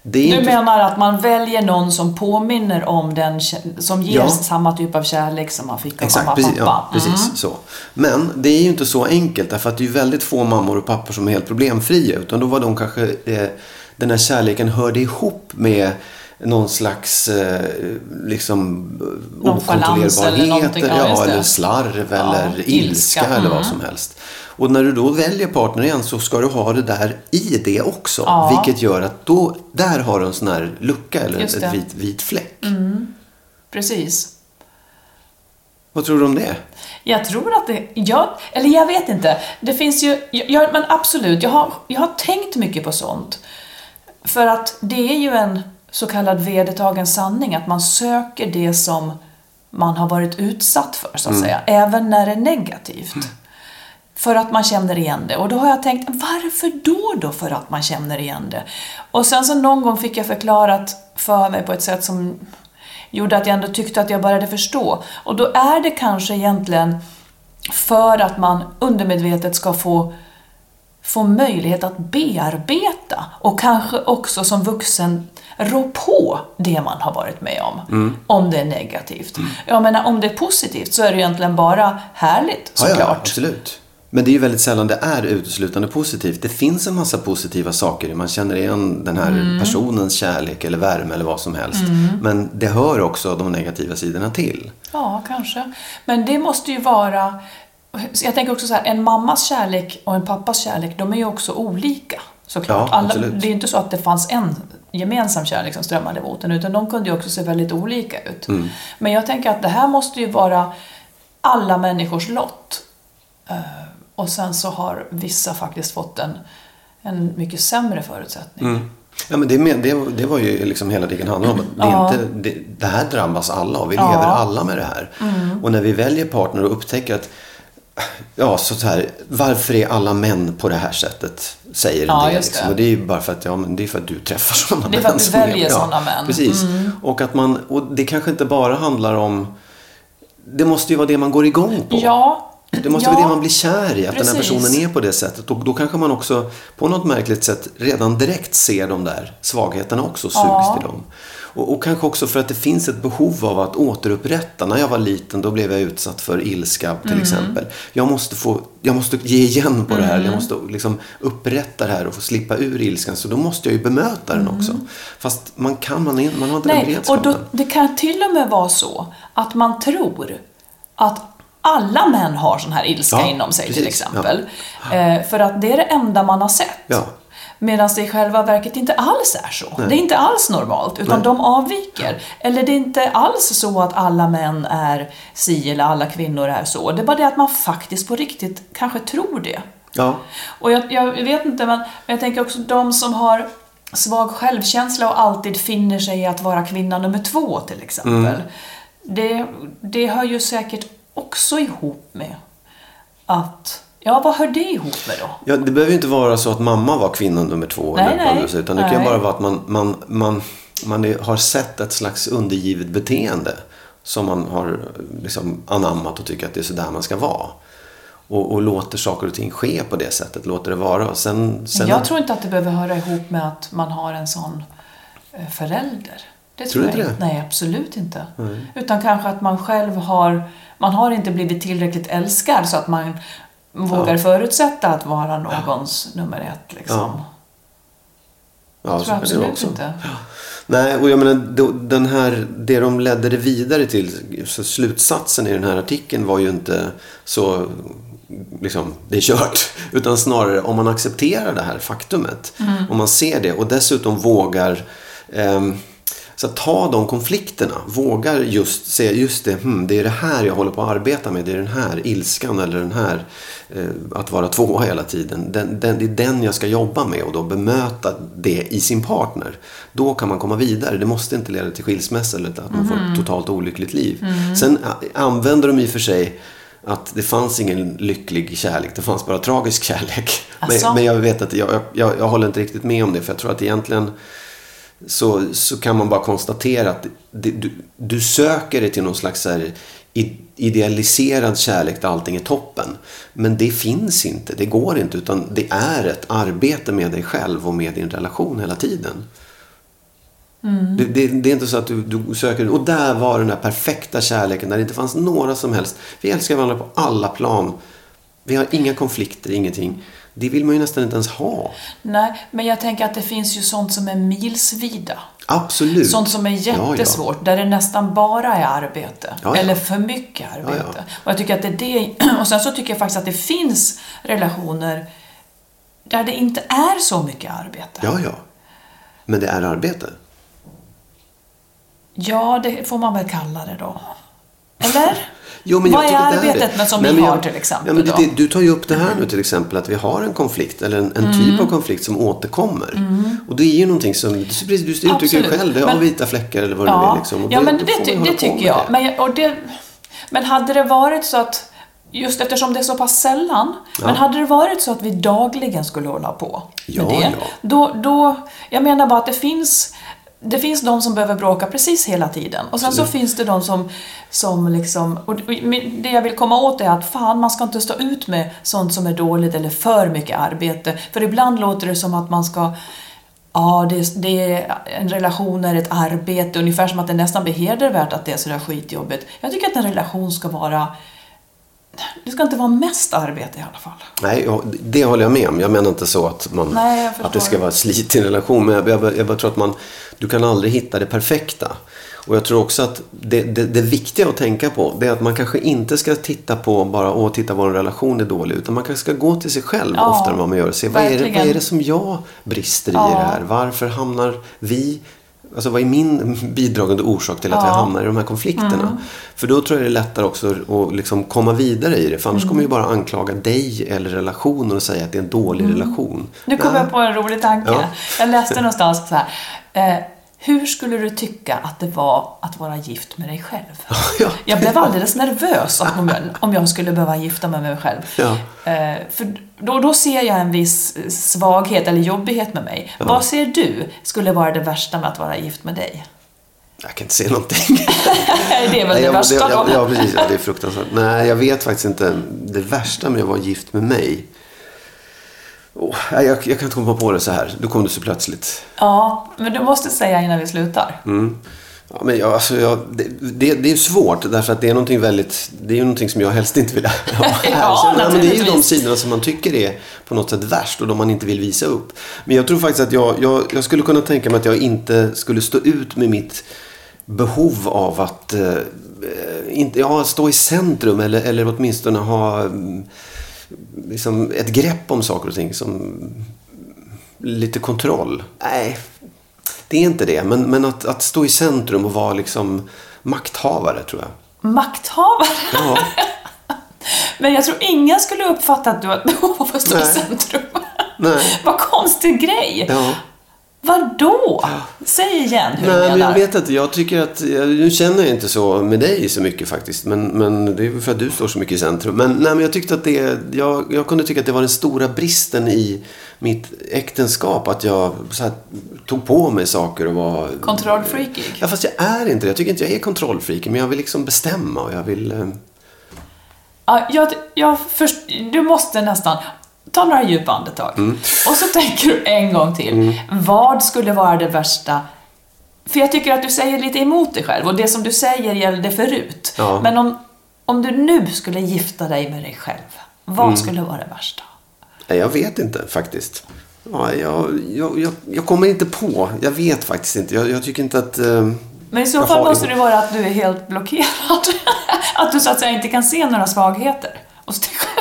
det är Du inte... menar att man väljer någon som påminner om den, som ger Ja. samma typ av kärlek som man fick av Exakt, mamma och pappa? ja, precis så. Men det är ju inte så enkelt därför att det är väldigt få mammor och pappor som är helt problemfria. Utan då var de kanske, eh, den här kärleken hörde ihop med någon slags eh, liksom Nonchalans eller okontrollerbarhet. ja, eller slarv Ja, eller ilska, ilska, eller vad mm. som helst. Och när du då väljer partner igen så ska du ha det där i det också. Ja. Vilket gör att då, där har du en sån här lucka eller det. vit, vit fläck. Precis. Vad tror du om det? Jag tror att det, ja, eller jag vet inte. Det finns ju, ja, men absolut, jag har, jag har tänkt mycket på sånt. För att det är ju en så kallad vedertagen sanning att man söker det som man har varit utsatt för, så att säga. Även när det är negativt. För att man känner igen det. Och då har jag tänkt, varför då då för att man känner igen det? Och sen så någon gång fick jag förklarat för mig på ett sätt som gjorde att jag ändå tyckte att jag började förstå. Och då är det kanske egentligen för att man undermedvetet ska få, få möjlighet att bearbeta och kanske också som vuxen rå på det man har varit med om. Om det är negativt. Jag menar, om det är positivt så är det egentligen bara härligt Ja, ja, såklart. absolut. Men det är ju väldigt sällan det är uteslutande positivt. Det finns en massa positiva saker. Man känner igen den här Mm. personens kärlek eller värme eller vad som helst. Men det hör också de negativa sidorna till. Ja, kanske. Men det måste ju vara... Jag tänker också så här, en mammas kärlek och en pappas kärlek, de är ju också olika. Såklart. Ja, Alla, det är inte så att det fanns en gemensam kärlek som strömmade mot en, utan de kunde ju också se väldigt olika ut. Mm. Men jag tänker att det här måste ju vara alla människors lott. Eh, Och sen så har vissa faktiskt fått en, en mycket sämre förutsättning. Mm. Ja, men det, det, det var ju liksom hela det handlade om. Det, är Ja. inte, det, det här drabbas alla av. Vi Ja. Mm. lever alla med det här. Och när vi väljer partner och upptäcker att Ja, så här, varför är alla män på det här sättet? Säger en Ja, del. Liksom. det. Och det är ju bara för att, ja, men det är för att du träffar sådana Det är män. för att du väljer sådana män. Precis. Och, att man, och det kanske inte bara handlar om... Det måste ju vara det man går igång på. Ja. Det måste ja. vara det man blir kär i, att den här Precis. personen är på det sättet. Och då kanske man också på något märkligt sätt redan direkt ser de där svagheterna också och sugs Ja. till dem. Och, och kanske också för att det finns ett behov av att återupprätta. När jag var liten då blev jag utsatt för ilska till exempel. Jag måste, få, jag måste ge igen på det här. Jag måste liksom upprätta det här och få slippa ur ilskan. Så då måste jag ju bemöta den också. Fast man kan, man, man har inte den Nej, och beredskapen. då, det kan till och med vara så att man tror att alla män har sån här ilska Ja, inom sig till precis. exempel. Eh, för att det är det enda man har sett. Ja. Medan det i själva verket inte alls är så. Det är inte alls normalt, utan Nej. de avviker. Eller det är inte alls så att alla män är si eller alla kvinnor är så. Det är bara det att man faktiskt på riktigt kanske tror det. Ja. Och jag, jag vet inte, men jag tänker också de som har svag självkänsla och alltid finner sig i att vara kvinna nummer två till exempel. Det, det hör ju säkert också ihop med att... Ja, vad hör det ihop med då? Ja, det behöver ju inte vara så att mamma var kvinnan nummer två. Nej, eller nej. utan det kan Nej. bara vara att man, man, man, man är, har sett ett slags undergivet beteende. Som man har liksom anammat och tycker att det är så där man ska vara. Och, och låter saker och ting ske på det sättet. Låter det vara. Sen, sen jag tror inte att det behöver höra ihop med att man har en sån eh, förälder. Det Tror tror du jag inte. Nej, absolut inte. Utan kanske att man själv har... Man har inte blivit tillräckligt älskad så att man vågar förutsätta att vara någons nummer ett. Liksom. Ja. Ja, Jag tror absolut inte. Nej, och jag menar, den här, det de ledde det vidare till, så slutsatsen i den här artikeln var ju inte så, liksom, det är kört. Utan snarare, om man accepterar det här faktumet, om man ser det och dessutom vågar ehm, så ta de konflikterna, vågar just säga just det, hmm, det är det här jag håller på att arbeta med, det är den här ilskan eller den här eh, att vara tvåa hela tiden. Den, den, det är den jag ska jobba med och då bemöta det i sin partner. Då kan man komma vidare. Det måste inte leda till skilsmässa eller att man får ett totalt olyckligt liv. Sen a- använder de i och för sig att det fanns ingen lycklig kärlek, det fanns bara tragisk kärlek. Asså? Men, men jag vet att jag, jag, jag håller inte riktigt med om det för jag tror att egentligen så, så kan man bara konstatera att det, du, du söker dig till någon slags så här idealiserad kärlek där allting är toppen. Men det finns inte, det går inte. Utan det är ett arbete med dig själv och med din relation hela tiden. Det, det, det är inte så att du, du söker... Och där var den där perfekta kärleken där det inte fanns några som helst... Vi älskar varandra på alla plan. Vi har inga konflikter, ingenting. Det vill man ju nästan inte ens ha. Nej, men jag tänker att det finns ju sånt som är milsvida. Absolut. Sånt som är Ja, ja. jättesvårt, där det nästan bara är arbete. Ja, ja. Eller för mycket arbete. Ja, ja. Och jag tycker att det är det... Och sen så tycker jag faktiskt att det finns relationer där det inte är så mycket arbete. Ja, ja. Men det är arbete. Ja, det får man väl kalla det då. Eller? Jo, men Vad är tycker det arbetet med som Nej, vi men har jag- till exempel Ja, men det? Mm. du tar ju upp det här nu till exempel att vi har en konflikt eller en, en typ av konflikt som återkommer. Och det är ju någonting som, du, precis, du uttrycker Mm. Själv, det Men- vita fläckar eller vad det nu Ja, är. Liksom. Ja men det, ty- det tycker jag. Men, och det, men hade det varit så att, just eftersom det är så pass sällan, men hade det varit så att vi dagligen skulle hålla på med Ja, det, ja. Då, då, jag menar bara att det finns det finns de som behöver bråka precis hela tiden. Och sen så finns det de som, som liksom... Och det jag vill komma åt är att fan, man ska inte stå ut med sånt som är dåligt eller för mycket arbete. För ibland låter det som att man ska... Ja, det, det är, en relation är ett arbete, ungefär som att det nästan blir hedervärt att det är sådär skitjobbigt. Jag tycker att en relation ska vara... Det ska inte vara mest arbete i alla fall. Nej, det håller jag med om. Jag menar inte så att, man, Nej, att det ska vara slit i en relation. Men jag, jag, jag bara tror att man, du kan aldrig hitta det perfekta. Och jag tror också att det, det, det viktiga att tänka på det är att man kanske inte ska titta på bara åh, titta vår relation är dålig. Utan man kanske ska gå till sig själv Ja, oftare än vad man gör och se vad är, det, vad är det som jag brister i Ja. det här? Varför hamnar vi Alltså vad är min bidragande orsak till att Ja. Mm. jag hamnar i de här konflikterna? För då tror jag det är lättare också att liksom komma vidare i det. För annars Mm. kommer ju bara anklaga dig eller relationen och säga att det är en dålig relation. Mm. Nu kom jag på en rolig tanke. Ja. Jag läste någonstans så här. Eh, hur skulle du tycka att det var att vara gift med dig själv? Ja. Jag blev alldeles nervös om jag, om jag skulle behöva gifta mig med mig själv. Ja. Eh, för då, då ser jag en viss svaghet eller jobbighet med mig. Vad ser du skulle vara det värsta med att vara gift med dig? Jag kan inte se någonting. det är väl Nej, det jag, värsta då? ja, ja, precis. Ja, det är fruktansvärt. Nej, jag vet faktiskt inte. Det värsta med att vara gift med mig. Nej, jag, jag kan inte komma på det så här. Då kom det så plötsligt. Ja, men du måste säga innan vi slutar. Ja, men jag, alltså, jag, det, det, det är svårt därför att det är någonting väldigt, det är ju någonting som jag helst inte vill ha här. Ja, Så, men det är ju de sidorna som man tycker är på något sätt värst och de man inte vill visa upp. Men jag tror faktiskt att jag, jag, jag skulle kunna tänka mig att jag inte skulle stå ut med mitt behov av att eh, inte, ja, stå i centrum eller, eller åtminstone ha mm, liksom ett grepp om saker och ting som lite kontroll. Nej, det är inte det. Men, men att, att stå i centrum och vara liksom makthavare tror jag. Makthavare. Ja, Men jag tror ingen skulle uppfatta att du har ett behov av att stå i Nej. centrum. nej. Vad konstig grej. Ja. Vadå? Säg igen hur Nej, du men jag menar. vet inte. Jag tycker att, nu känner jag inte så med dig så mycket faktiskt. Men, men det är för att du står så mycket i centrum. Men, nej, men jag tyckte att det, jag, jag kunde tycka att det var den stora bristen i mitt äktenskap. Att jag här, tog på mig saker och var... Kontrollfreakig. Ja, fast jag är inte det. Jag tycker inte jag är kontrollfreak. Men jag vill liksom bestämma och jag vill... eh, Ja, jag, jag först, du måste nästan ta några djupa andetag. Mm. Och så tänker du en gång till. Vad skulle vara det värsta? För jag tycker att du säger lite emot dig själv och det som du säger gällde förut. Ja. Men om, om du nu skulle gifta dig med dig själv, vad Mm. skulle vara det värsta? Jag vet inte faktiskt. Ja, jag, jag, jag, jag kommer inte på. Jag vet faktiskt inte. Jag, jag tycker inte att... eh, Men i så fall har måste det vara att du är helt blockerad. att du så att säga inte kan se några svagheter hos dig själv.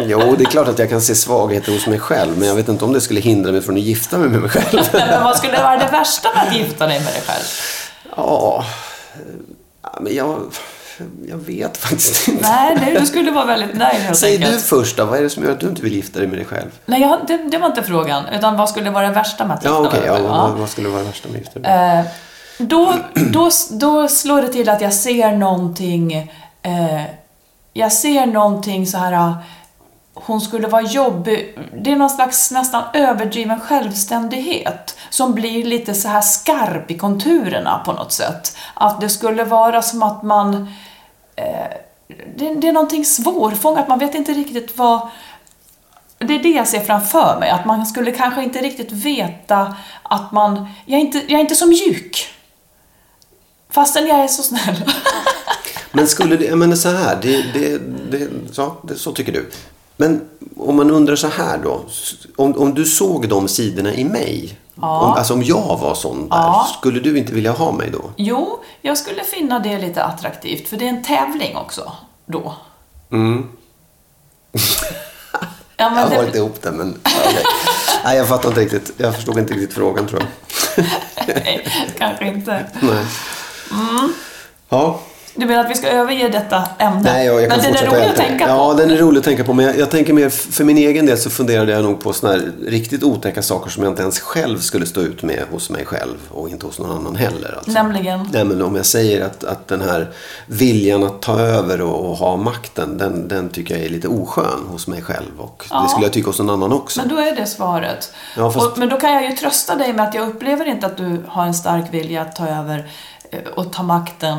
Jo, det är klart att jag kan se svagheter hos mig själv. Men jag vet inte om det skulle hindra mig från att gifta mig med mig själv. Men vad skulle vara det värsta med att gifta dig med dig själv? Ja, ja, men jag, jag vet faktiskt inte. Nej, du skulle vara väldigt nöjd helt Säg enkelt. du först då. Vad är det som gör att du inte vill gifta dig med dig själv? Nej, jag, det, det var inte frågan. Utan vad skulle vara det värsta med att Ja, gifta okej. mig ja, med dig vad, skulle vara det värsta med att gifta dig? Eh, då, då, då slår det till att jag ser någonting... Eh, jag ser någonting så här... Hon skulle vara jobbig. Det är någon slags nästan överdriven självständighet som blir lite så här skarp i konturerna på något sätt. Att det skulle vara som att man... Eh, det, det är någonting svårfångat. Man vet inte riktigt vad... Det är det jag ser framför mig, att man skulle kanske inte riktigt veta att man... Jag är inte, jag är inte så mjuk. Fastän jag är så snäll. Men skulle det, jag menar så här, det, det, det, ja, det, så tycker du. Men om man undrar så här då, om, om du såg de sidorna i mig, Ja. om, alltså om jag var sån där, Ja. skulle du inte vilja ha mig då? Jo, jag skulle finna det lite attraktivt, för det är en tävling också, då. Mm. Ja, Jag har det, inte ihop det, men okej. Nej, jag fattar inte riktigt. Jag förstod inte riktigt frågan tror jag. nej, kanske inte. Nej. Mm. Ja, Du menar att vi ska överge detta ämne? Nej, jag, jag kan men den är rolig att tänka Ja, på. den är rolig att tänka på. Men jag, jag tänker mer, för min egen del så funderade jag nog på såna här riktigt otäcka saker som jag inte ens själv skulle stå ut med hos mig själv och inte hos någon annan heller. Alltså. Nämligen? Nej, men om jag säger att, att den här viljan att ta över och, och ha makten, den, den tycker jag är lite oskön hos mig själv. Och Ja. det skulle jag tycka hos någon annan också. Men då är det svaret. Ja, fast- och, men då kan jag ju trösta dig med att jag upplever inte att du har en stark vilja att ta över eh, och ta makten,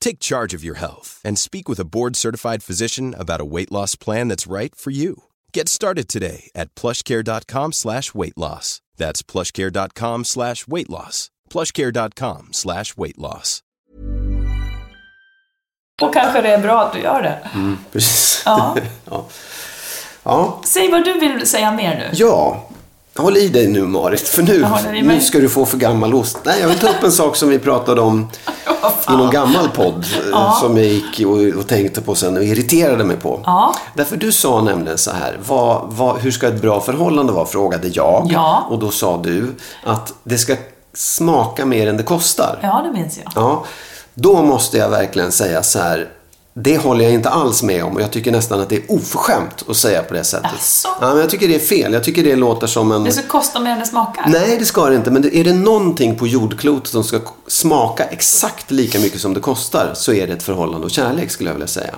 Take charge of your health and speak with a board-certified physician about a weight loss plan that's right for you. Get started today at plushcare.com slash weight loss. That's plushcare.com slash weight loss. plushcare.com slash weight loss. Och kanske det är bra att du gör det. Mm, precis. Ja. ja. ja. Säg vad du vill säga mer nu. Ja, håll i dig nu Marit, för nu, nu ska du få för gammal ost. Nej, jag vill ta upp en sak som vi pratade om i någon gammal podd eh, som jag gick och, och tänkte på sen och irriterade mig på. Ja. Därför du sa nämligen så här, vad, vad, hur ska ett bra förhållande vara? Frågade jag. Ja. Och då sa du att det ska smaka mer än det kostar. Ja, det minns jag. Ja, då måste jag verkligen säga så här. Det håller jag inte alls med om och jag tycker nästan att det är oförskämt att säga på det sättet. Asså? Ja, men jag tycker det är fel. Jag tycker det låter som en... Det ska kosta mer än det smakar. Nej, det ska det inte. Men är det någonting på jordklotet som ska smaka exakt lika mycket som det kostar så är det ett förhållande och kärlek skulle jag vilja säga.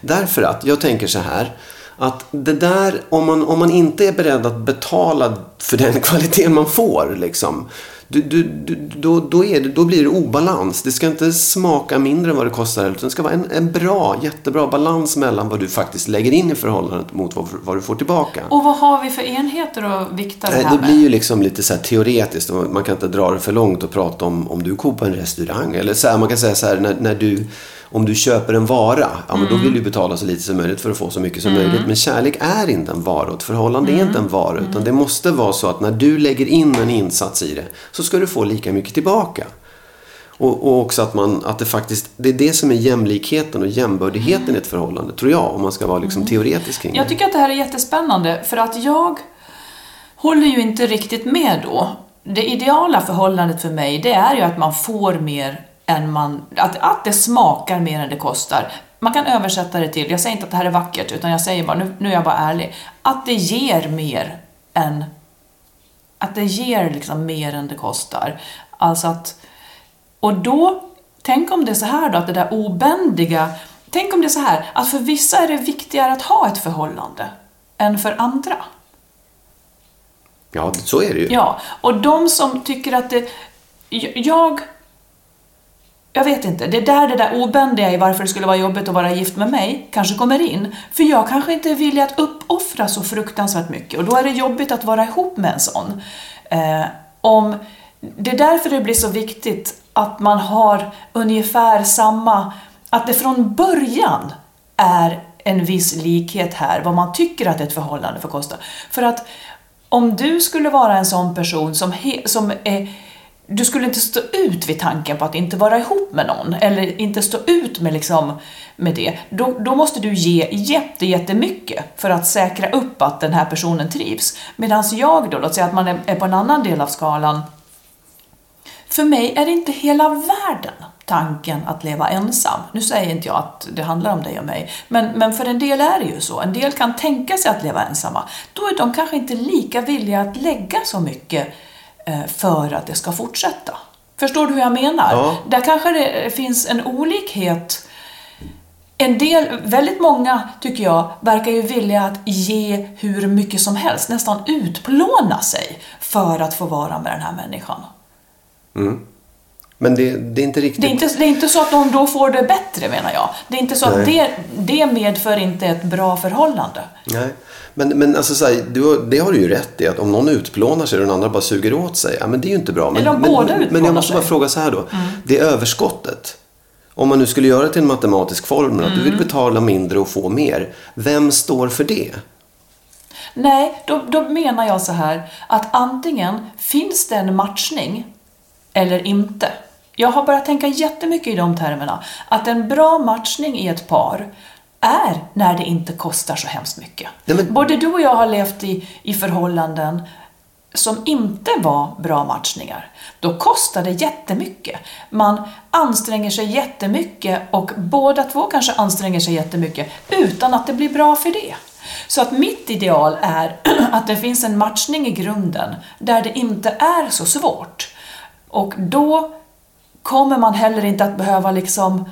Därför att jag tänker så här. Att det där, om man, om man inte är beredd att betala för den kvaliteten man får, liksom, du, du, du, då, då, är det, då blir det obalans. Det ska inte smaka mindre än vad det kostar. Utan det ska vara en, en bra, jättebra balans mellan vad du faktiskt lägger in i förhållandet mot vad, vad du får tillbaka. Och vad har vi för enheter att vikta det här det med? blir ju liksom lite så teoretiskt. Man kan inte dra det för långt och prata om om du går på en restaurang. Eller så här, man kan säga så här, när, när du, om du köper en vara, ja, men då Mm. vill du betala så lite som möjligt för att få så mycket som möjligt. Men kärlek är inte en vara och ett förhållande Mm. är inte en vara. Utan det måste vara så att när du lägger in en insats i det så ska du få lika mycket tillbaka. Och, och också att, man, att det faktiskt, det är det som är jämlikheten och jämbördigheten i ett förhållande, tror jag, om man ska vara liksom teoretisk kring det. Jag tycker att det här är jättespännande för att jag håller ju inte riktigt med då. Det ideala förhållandet för mig det är ju att man får mer än man... Att, att det smakar mer än det kostar. Man kan översätta det till, jag säger inte att det här är vackert utan jag säger bara, nu, nu är jag bara ärlig, att det ger mer än... Att det ger liksom mer än det kostar. Alltså att... Och då, tänk om det är så här då, att det där obändiga... Tänk om det är så här, att för vissa är det viktigare att ha ett förhållande än för andra. Ja, så är det ju. Ja, och de som tycker att det... Jag... Jag vet inte, det är där det där obändiga i varför det skulle vara jobbigt att vara gift med mig kanske kommer in. För jag kanske inte är villig att uppoffra så fruktansvärt mycket och då är det jobbigt att vara ihop med en sån. Eh, om, det är därför det blir så viktigt att man har ungefär samma, att det från början är en viss likhet här, vad man tycker att ett förhållande får kosta. För att om du skulle vara en sån person som, he, som är du skulle inte stå ut vid tanken på att inte vara ihop med någon eller inte stå ut med, liksom, med det. Då, då måste du ge jätte, jättemycket för att säkra upp att den här personen trivs. Medan jag då, låt säga att man är, på en annan del av skalan. För mig är det inte hela världen tanken att leva ensam. Nu säger inte jag att det handlar om dig och mig, men, men för en del är det ju så. En del kan tänka sig att leva ensamma. Då är de kanske inte lika villiga att lägga så mycket för att det ska fortsätta. Förstår du hur jag menar? Ja. Där kanske det finns en olikhet. En del, väldigt många tycker jag, verkar ju vilja att ge hur mycket som helst, nästan utplåna sig för att få vara med den här människan. Men det, det är inte riktigt... Det är, inte, det är inte så att de då får det bättre menar jag. Det är inte så att det, det medför inte ett bra förhållande. Nej. Men, men alltså, så här, du, det har du ju rätt i. Att om någon utplånar sig och den andra bara suger åt sig. Ja, men det är ju inte bra. Men, Eller om men, båda men, men jag måste bara fråga så här då. Det överskottet. Om man nu skulle göra det till en matematisk formel. Att du vill betala mindre och få mer. Vem står för det? Nej, då, då menar jag så här att antingen finns det en matchning eller inte. Jag har börjat tänka jättemycket i de termerna. Att en bra matchning i ett par är när det inte kostar så hemskt mycket. Nej, men- Både du och jag har levt i, i förhållanden som inte var bra matchningar. Då kostar det jättemycket. Man anstränger sig jättemycket och båda två kanske anstränger sig jättemycket utan att det blir bra för det. Så att mitt ideal är att det finns en matchning i grunden där det inte är så svårt. Och då kommer man heller inte att behöva liksom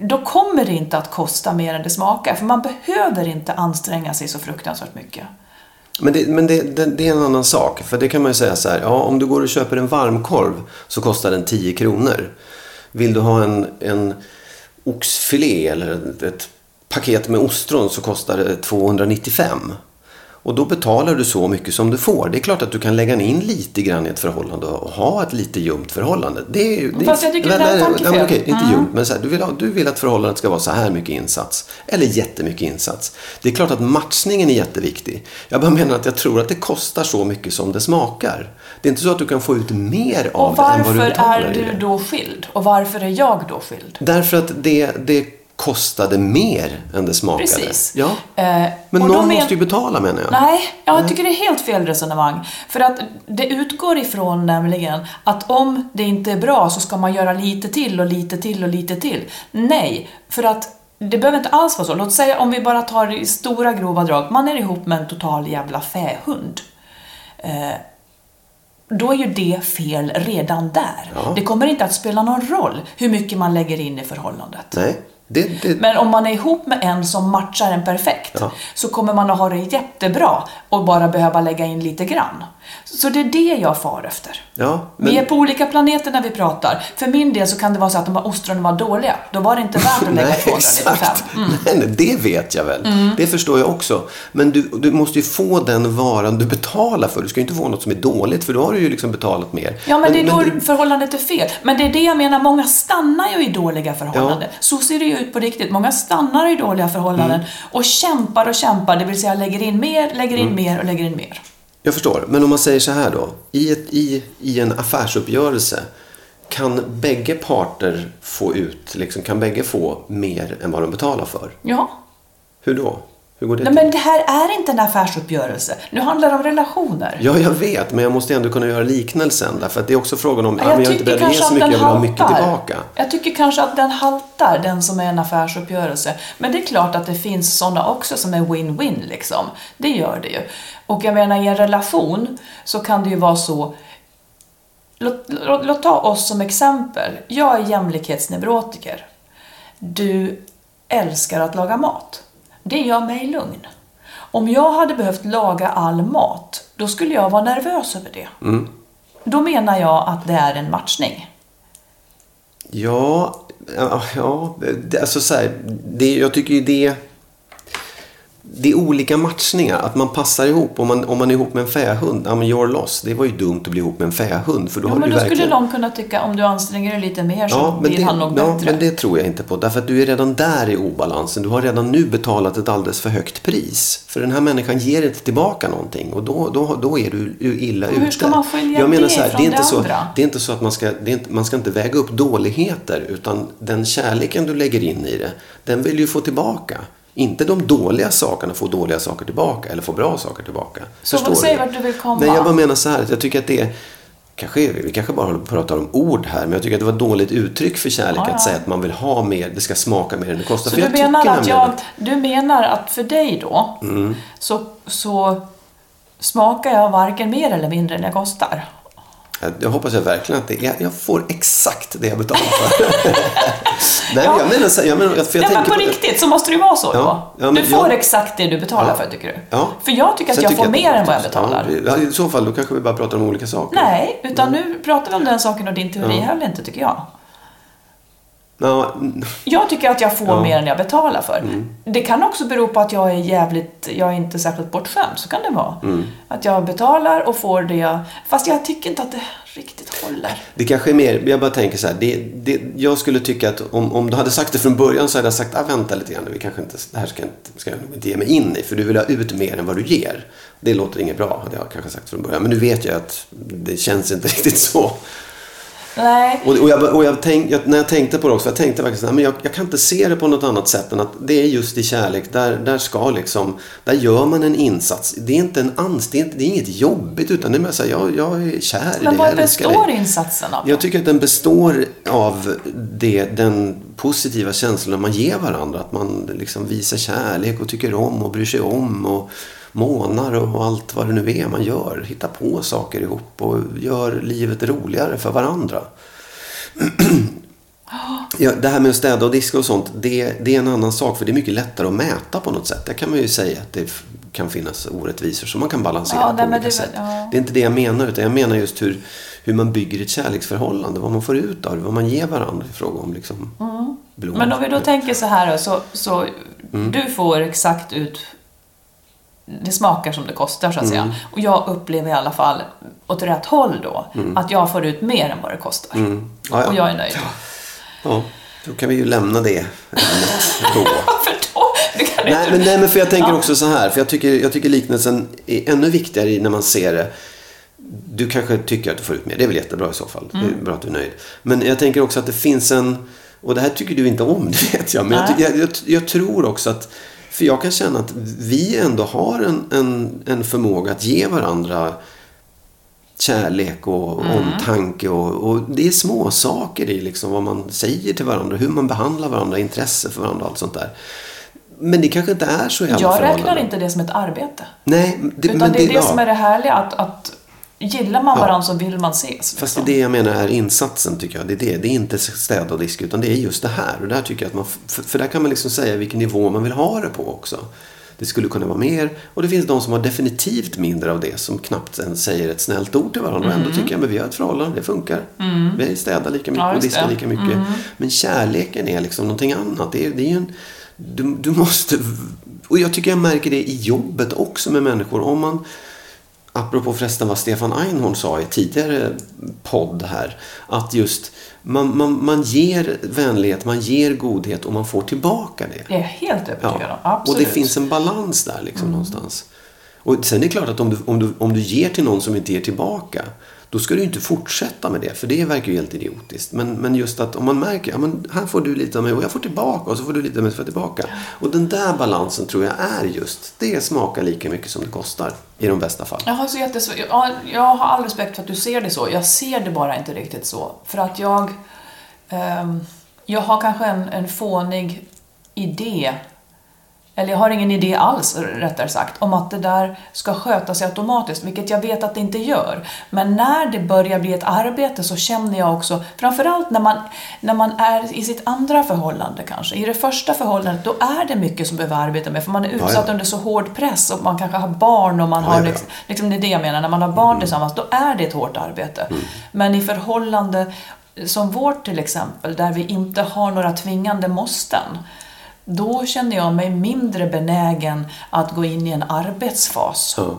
då kommer det inte att kosta mer än det smakar, för man behöver inte anstränga sig så fruktansvärt mycket. Men, det, men det, det, det är en annan sak. För det kan man ju säga så här. Ja, om du går och köper en varmkorv så kostar den 10 kronor. Vill du ha en, en oxfilé eller ett, ett paket med ostron så kostar det 295. Och då betalar du så mycket som du får. Det är klart att du kan lägga in lite grann i ett förhållande och ha ett lite ljumt förhållande. Det är, det, Fast jag tycker det där är tankefel. okej, inte Mm. ljumt, men så här, du, vill ha, du vill att förhållandet ska vara så här mycket insats. Eller jättemycket insats. Det är klart att matchningen är jätteviktig. Jag bara menar att jag tror att det kostar så mycket som det smakar. Det är inte så att du kan få ut mer av det än vad du varför betalar är i du då skild? Och varför är jag då skild? Därför att det, det kostade mer än det smakade. Precis. Ja. Eh, Men någon men- måste ju betala menar jag. Nej, jag tycker det är helt fel resonemang. För att det utgår ifrån nämligen att om det inte är bra så ska man göra lite till och lite till och lite till. Nej, för att det behöver inte alls vara så. Låt säga om vi bara tar i stora grova drag. Man är ihop med en total jävla fähund. Eh, då är ju det fel redan där. Ja. Det kommer inte att spela någon roll hur mycket man lägger in i förhållandet. Nej, det, det, Men om man är ihop med en som matchar en perfekt Ja. så kommer man att ha det jättebra och bara behöva lägga in lite grann. Så det är det jag far efter. ja, Vi är på olika planeter när vi pratar. För min del så kan det vara så att de här ostronen var dåliga. Då var det inte värt att lägga Nej, 295. exakt. Mm. Nej, nej, det vet jag väl. Det förstår jag också. Men du, du måste ju få den varan du betalar för. Du ska ju inte få något som är dåligt, för då har du ju liksom betalat mer. Ja, men det är då det- förhållandet är fel. Men det är det jag menar, många stannar ju i dåliga förhållanden. Så ser det ju ut på riktigt. Många stannar i dåliga förhållanden Mm. och kämpar och kämpar, det vill säga lägger in mer, lägger Mm. in mer och lägger in mer. Jag förstår. Men om man säger så här då. I, ett, i, i en affärsuppgörelse kan bägge parter få ut, liksom, kan bägge få mer än vad de betalar för? Ja. Hur då? Hur går det Nej, till? men det här är inte en affärsuppgörelse. Nu handlar det om relationer. Ja, jag vet, men jag måste ändå kunna göra liknelsen. Därför att det är också frågan om, ja, jag är inte beredd att ge så mycket, jag vill ha mycket tillbaka. Jag tycker kanske att den haltar, den som är en affärsuppgörelse. Men det är klart att det finns sådana också som är win-win liksom. Det gör det ju. Och jag menar i en relation så kan det ju vara så Låt, låt, låt ta oss som exempel. Jag är jämlikhetsneurotiker. Du älskar att laga mat. Det gör mig lugn. Om jag hade behövt laga all mat, då skulle jag vara nervös över det. Då menar jag att det är en matchning. Ja, ja, alltså så här, det, jag tycker ju det... Det är olika matchningar, att man passar ihop. Om man, om man är ihop med en fähund, ja men you're lost. Det var ju dumt att bli ihop med en fähund. För då Jo, har men du då verkligen... skulle någon kunna tycka om du anstränger dig lite mer så Ja, blir det, han nog ja, bättre. men det tror jag inte på. Därför att du är redan där i obalansen. Du har redan nu betalat ett alldeles för högt pris. För den här människan ger inte tillbaka någonting. Och då, då, då är du illa ute. hur ska man skilja jag menar det så här, från det är inte det så, andra? Det är inte så att man ska, det är inte, man ska inte väga upp dåligheter. Utan den kärleken du lägger in i det, den vill ju få tillbaka. Inte de dåliga sakerna få dåliga saker tillbaka eller få bra saker tillbaka. Så Förstår säg vart du vill komma. Nej, jag bara menar så här att jag tycker att det är Kanske, vi kanske bara håller på att prata om ord här, men jag tycker att det var ett dåligt uttryck för kärlek Ja, ja. att säga att man vill ha mer, det ska smaka mer än det kostar. Så för du jag menar, att jag, du menar att för dig då, Mm. så, så smakar jag varken mer eller mindre än jag kostar? Jag, jag hoppas jag verkligen att det är, jag får exakt det jag betalar för. Nej, men jag menar jag menar, för jag Ja, men tänker på riktigt så måste det ju vara så Ja, då. ja, men du får jag- exakt det du betalar Ja. för tycker du? Ja. För jag tycker att Sen jag får det mer än vad jag Ja, betalar. ja, I så fall, då kanske vi bara pratar om olika saker. Nej, utan nu pratar vi om den saken och din teori Ja. höll inte tycker jag. Mm, Jag tycker att jag får Ja. Mm. mer än jag betalar för. Det kan också bero på att jag är jävligt, jag är inte särskilt bortskämd, så kan det vara. Mm. Att jag betalar och får det jag... Fast jag tycker inte att det riktigt håller. Det kanske är mer, jag bara tänker så här, det, det, jag skulle tycka att om, om du hade sagt det från början så hade jag sagt, ah, vänta lite grann, vi kanske inte, det här ska jag, inte, ska jag nog inte ge mig in i, för du vill ha ut mer än vad du ger. Det låter inget bra, hade jag kanske sagt från början. Men nu vet jag att det känns inte riktigt så. Nej, Och, och, jag, och jag tänk, jag, när jag tänkte på det också, jag tänkte här, men jag, jag kan inte se det på något annat sätt än att det är just i kärlek, där, där ska liksom, där gör man en insats. Det är inte en ans, det är, inte, det är inget jobbigt utan det är mer så här, jag, jag är kär i men dig, vad jag älskar består dig. insatsen av? Jag tycker att den består av det, den positiva känslan man ger varandra. Att man liksom visar kärlek och tycker om och bryr sig om och månar och allt vad det nu är man gör. Hittar på saker ihop och gör livet roligare för varandra. Ja, det här med att städa och diska och sånt, det, det är en annan sak för det är mycket lättare att mäta på något sätt. Där kan man ju säga att det kan finnas orättvisor som man kan balansera Ja, på olika det- sätt. ja. Det är inte det jag menar, utan jag menar just hur, hur man bygger ett kärleksförhållande. Vad man får ut av det, vad man ger varandra i fråga om liksom, blod. Men om vi då tänker så här då, så, så Mm. du får exakt ut det smakar som det kostar så att Mm. säga. Och jag upplever i alla fall åt rätt håll då, att jag får ut mer än vad det kostar. Mm. Ja, ja. Och jag är nöjd. Ja, då kan vi ju lämna det då. Varför då? Det kan Nej, men, nej, men för jag tänker Ja. också så här. För jag tycker, jag tycker liknelsen är ännu viktigare när man ser det. Du kanske tycker att du får ut mer. Det är väl jättebra i så fall. Det Mm. är bra att du är nöjd. Men jag tänker också att det finns en... Och det här tycker du inte om, det vet jag. Men jag, jag, jag, jag tror också att... För jag kan känna att vi ändå har en, en, en förmåga att ge varandra kärlek och Mm. omtanke. Och, och det är små saker i liksom vad man säger till varandra. Hur man behandlar varandra, intresse för varandra och allt sånt där. Men det kanske inte är så i alla Jag räknar inte det som ett arbete. Nej, det, Utan men det är det ja. som är det härliga, att, att gillar man Ja. varandra så vill man ses. Fast det liksom. är det jag menar är insatsen tycker jag. Det är, det. det är inte städa och diska utan det är just det här. Och där tycker jag att man, för, för där kan man liksom säga vilken nivå man vill ha det på också. Det skulle kunna vara mer. Och det finns de som har definitivt mindre av det. Som knappt ens säger ett snällt ord till varandra. Och ändå tycker jag att vi har ett förhållande. Det funkar. Vi städar lika mycket Ja, och diskar lika mycket. Men kärleken är liksom någonting annat. Det är, det är en, du, du måste... Och jag tycker jag märker det i jobbet också med människor. Om man... Apropå förresten vad Stefan Einhorn sa i tidigare podd här. Att just man, man, man ger vänlighet, man ger godhet och man får tillbaka det. Det är jag helt övertygad om. och Absolut. det finns en balans där liksom någonstans. Och sen är det klart att om du, om, du, om du ger till någon som inte ger tillbaka. Då ska du ju inte fortsätta med det. För det verkar ju helt idiotiskt. Men, men just att om man märker, ja men här får du lite av mig och jag får tillbaka. Och så får du lite av mig och så får tillbaka. Och den där balansen tror jag är just, det smakar lika mycket som det kostar. I de bästa fall. Jag har, så jättesvår, jag har all respekt för att du ser det så. Jag ser det bara inte riktigt så. För att jag... ehm, jag har kanske en, en fånig idé, eller jag har ingen idé alls rättare sagt, om att det där ska sköta sig automatiskt, vilket jag vet att det inte gör. Men när det börjar bli ett arbete så känner jag också, framförallt när man, när man är i sitt andra förhållande kanske. I det första förhållandet, då är det mycket som behöver arbeta med, för man är utsatt Ja, ja. under så hård press och man kanske har barn och man Ja, har liksom, liksom det är det jag menar, när man har barn tillsammans, då är det ett hårt arbete. Mm. Men i förhållande som vårt till exempel, där vi inte har några tvingande måsten, då känner jag mig mindre benägen att gå in i en arbetsfas. Ja.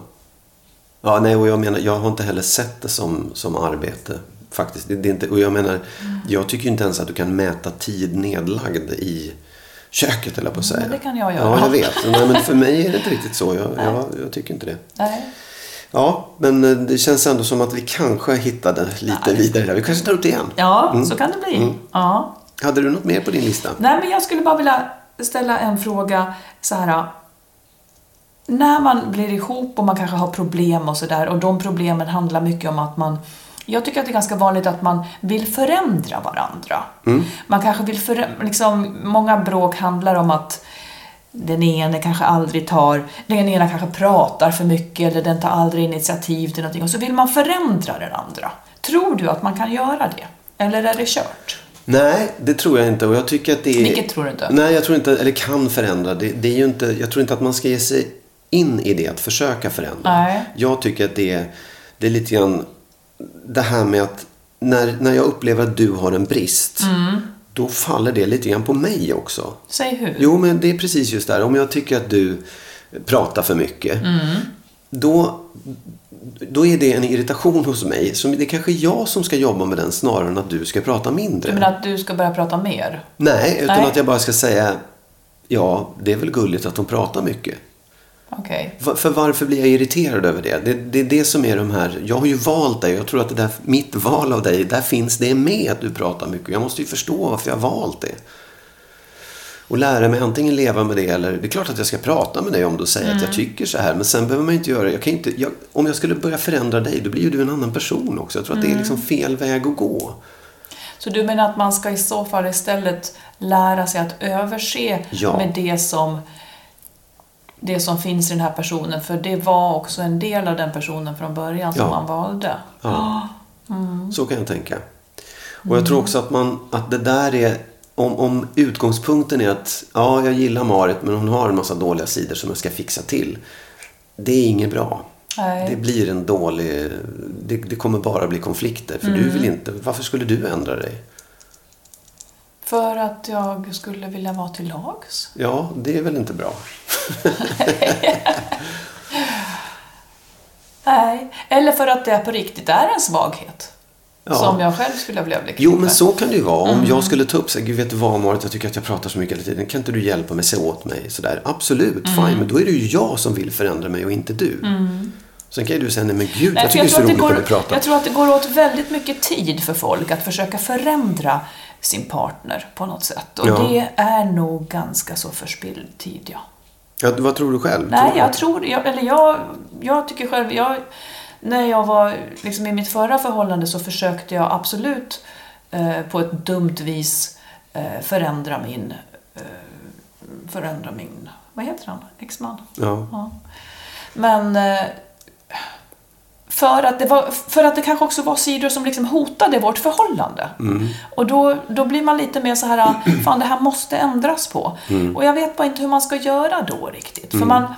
Ja, nej, och jag menar, jag har inte heller sett det som, som arbete. Faktiskt. Det, det är inte, och jag menar, jag tycker inte ens att du kan mäta tid nedlagd i köket, eller på att säga. Men det kan jag göra. Ja, jag vet. Nej, men för mig är det inte riktigt så. Jag, jag, jag tycker inte det. Nej. Ja, men eh, det känns ändå som att vi kanske hittade lite vidare där. Vi kanske tar upp det igen. Ja, Mm. så kan det bli. Ja. Hade du något mer på din lista? Nej, men jag skulle bara vilja ställa en fråga så här. När man blir ihop och man kanske har problem och sådär och de problemen handlar mycket om att man jag tycker att det är ganska vanligt att man vill förändra varandra. Man kanske vill förändra, liksom, många bråk handlar om att den ene kanske aldrig tar, den ena kanske pratar för mycket eller den tar aldrig initiativ till någonting och så vill man förändra den andra. Tror du att man kan göra det? Eller är det kört? Nej, det tror jag inte. Och jag tycker att det är... Vilket tror du inte? Nej, jag tror inte, eller kan förändra. Det, det är ju inte, jag tror inte att man ska ge sig in i det, att försöka förändra. Nej. Jag tycker att det är, det är lite grann det här med att när, när jag upplever att du har en brist, Mm. då faller det lite grann på mig också. Säg hur. Jo, men det är precis just där. Om jag tycker att du pratar för mycket, Mm. Då, då är det en irritation hos mig. Så det är kanske jag som ska jobba med den snarare än att du ska prata mindre. Menar att du ska börja prata mer? Nej, utan Nej. att jag bara ska säga ja, det är väl gulligt att de pratar mycket. Va- För varför blir jag irriterad över det? det? Det är det som är de här, jag har ju valt dig jag tror att det där, mitt val av dig, där finns det med att du pratar mycket. Jag måste ju förstå varför jag har valt det. Och lära mig antingen leva med det eller, det är klart att jag ska prata med dig om du säger att jag tycker så här. Men sen behöver man inte göra, jag kan inte, jag, om jag skulle börja förändra dig, då blir ju du en annan person också. Jag tror att det är liksom fel väg att gå. Så du menar att man ska i så fall istället lära sig att överse Ja. med det som, det som finns i den här personen, för det var också en del av den personen från början som Ja. man valde. Ja. Så kan jag tänka. Och jag tror också att, man, att det där är... Om, om utgångspunkten är att ja, jag gillar Marit men hon har en massa dåliga sidor som jag ska fixa till. Det är inget bra. Nej. Det blir en dålig... Det, det kommer bara bli konflikter. För du vill inte... Varför skulle du ändra dig? För att jag skulle vilja vara till lags. Ja, det är väl inte bra. Nej, eller för att det på riktigt är en svaghet. Ja. Som jag själv skulle vilja bli Jo, men så kan det ju vara. Om Mm. jag skulle ta upp så här, gud vet du vad Marit, jag tycker att jag pratar så mycket hela tiden. Kan inte du hjälpa mig, se åt mig? Sådär. Absolut, Mm. fine. Men då är det ju jag som vill förändra mig och inte du. Sen kan ju du säga, nej men gud, Nej, jag tycker det är så tror att roligt går, när vi pratar. Jag tror att det går åt väldigt mycket tid för folk att försöka förändra sin partner på något sätt. Och Ja. det är nog ganska så förspilld tid, ja. Ja, vad tror du själv? Nej, du jag att- tror, jag, eller jag, jag tycker själv, jag, när jag var liksom i mitt förra förhållande så försökte jag absolut eh, på ett dumt vis eh, förändra min, eh, förändra min, vad heter han, exman? Ja. Ja. Men eh, för att, det var, för att det kanske också var sidor som liksom hotade vårt förhållande. Och då, då blir man lite mer så här, fan det här måste ändras på. Och jag vet bara inte hur man ska göra då riktigt. För man,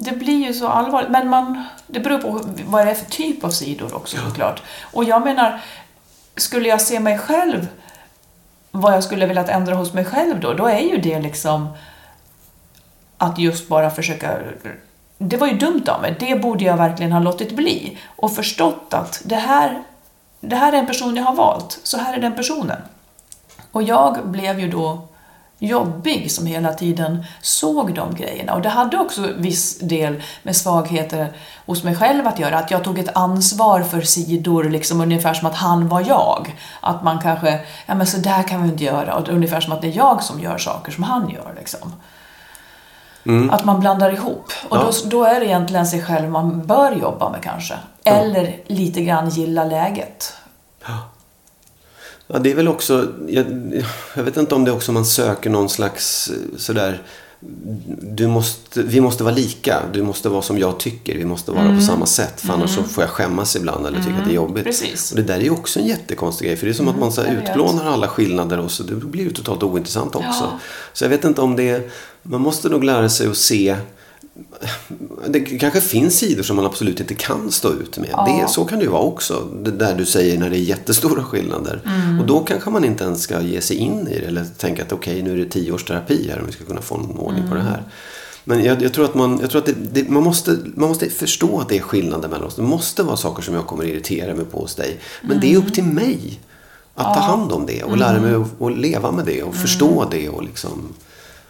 det blir ju så allvarligt. Men man, det beror på vad det är för typ av sidor också såklart. Och jag menar, skulle jag se mig själv, vad jag skulle vilja ändra hos mig själv då, då är ju det liksom att just bara försöka... Det var ju dumt av mig. Det borde jag verkligen ha låtit bli. Och förstått att det här, det här är en person jag har valt. Så här är den personen. Och jag blev ju då jobbig som hela tiden såg de grejerna. Och det hade också viss del med svagheter hos mig själv att göra. Att jag tog ett ansvar för sidor, liksom ungefär som att han var jag. Att man kanske, ja men så där kan vi inte göra. Och ungefär som att det är jag som gör saker som han gör. Liksom. Att man blandar ihop. Och Ja. då, då är det egentligen sig själv man bör jobba med kanske. Eller lite grann gilla läget. Ja, det är väl också, jag, jag vet inte om det är också man söker någon slags eh, sådär, du måste, vi måste vara lika, du måste vara som jag tycker, vi måste vara på samma sätt, för annars så får jag skämmas ibland eller tycka att det är jobbigt. Precis. Och det där är ju också en jättekonstig grej, för det är som att man så utplånar alla skillnader och så det blir ju totalt ointressant också. Ja. Så jag vet inte om det, är- man måste nog lära sig att se det kanske finns sidor som man absolut inte kan stå ut med. Det, så kan det ju vara också. Det där du säger när det är jättestora skillnader. Och då kanske man inte ens ska ge sig in i det. Eller tänka att okej, nu är det tio års terapi här om vi ska kunna få någon ordning på det här. Men jag, jag tror att, man, jag tror att det, det, man, måste, man måste förstå att det är skillnader mellan oss. Det måste vara saker som jag kommer irritera mig på hos dig. Men det är upp till mig att ta hand om det och lära mig att, att leva med det och förstå det och liksom,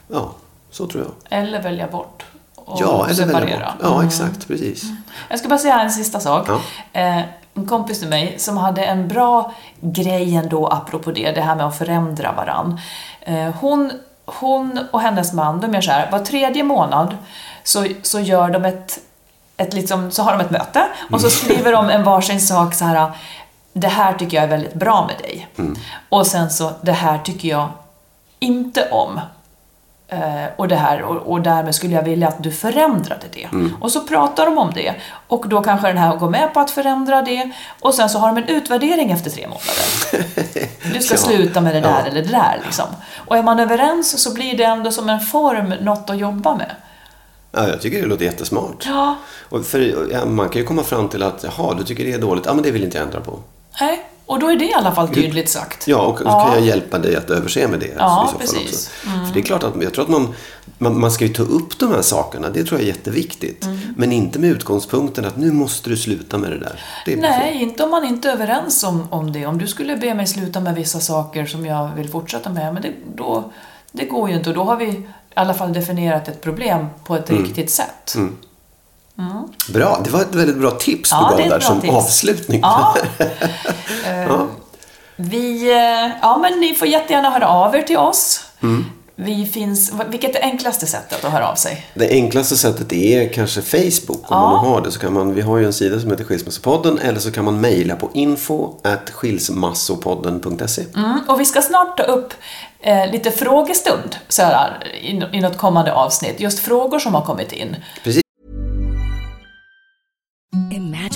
ja, så tror jag. Eller välja bort. Och Ja, eller separera. Ja, exakt. Precis. Jag ska bara säga en sista sak. Ja. Eh, en kompis till mig som hade en bra grej ändå apropå det, det här med att förändra varann. Eh, hon, hon och hennes man, de gör så här, var tredje månad så, så gör de ett, ett liksom, så har de ett möte och så skriver de en varsin sak så här, det här tycker jag är väldigt bra med dig. Och sen så, det här tycker jag inte om. Eh, och, det här, och, och därmed skulle jag vilja att du förändrade det. Och så pratar de om det. Och då kanske den här går med på att förändra det. Och sen så har de en utvärdering efter tre månader. Du ska Ja. sluta med det där Ja. eller det där. Liksom. Och är man överens så blir det ändå som en form något att jobba med. Ja, jag tycker det låter jättesmart. Ja, Och för, ja, man kan ju komma fram till att, jaha, du tycker det är dåligt. Ja, men det vill inte jag ändra på. nej. Och då är det i alla fall tydligt sagt. Ja, och så kan jag hjälpa dig att överse med det. Ja, så precis. Mm. För det är klart att jag tror att man, man, man ska ju ta upp de här sakerna. Det tror jag är jätteviktigt. Mm. Men inte med utgångspunkten att nu måste du sluta med det där. Det Nej, inte om man inte är överens om, om det. Om du skulle be mig sluta med vissa saker som jag vill fortsätta med, men det, då, det går ju inte. Och då har vi i alla fall definierat ett problem på ett Mm. riktigt sätt. Bra, det var ett väldigt bra tips Ja, du är gav där som tips. avslutning. Ja. Eh, Vi, eh, ja men ni får jättegärna höra av er till oss. Mm. Vi finns, vilket är det enklaste sättet att höra av sig? Det enklaste sättet är kanske Facebook. Om Ja. man har det så kan man, vi har ju en sida som heter Skilsmässopodden. Eller så kan man mejla på info skilsmassopodden.se. Mm, och vi ska snart ta upp eh, lite frågestund så här, i, i något kommande avsnitt. Just frågor som har kommit in. Precis.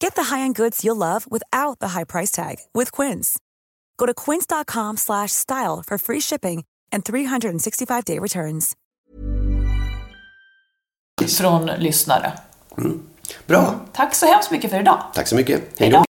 Get the high-end goods you'll love without the high price tag with Quince. Go to quince.com slash style for free shipping and 365-day returns. Från lyssnare. Bra. Tack så hemskt mycket för idag. Tack så mycket. Hej då.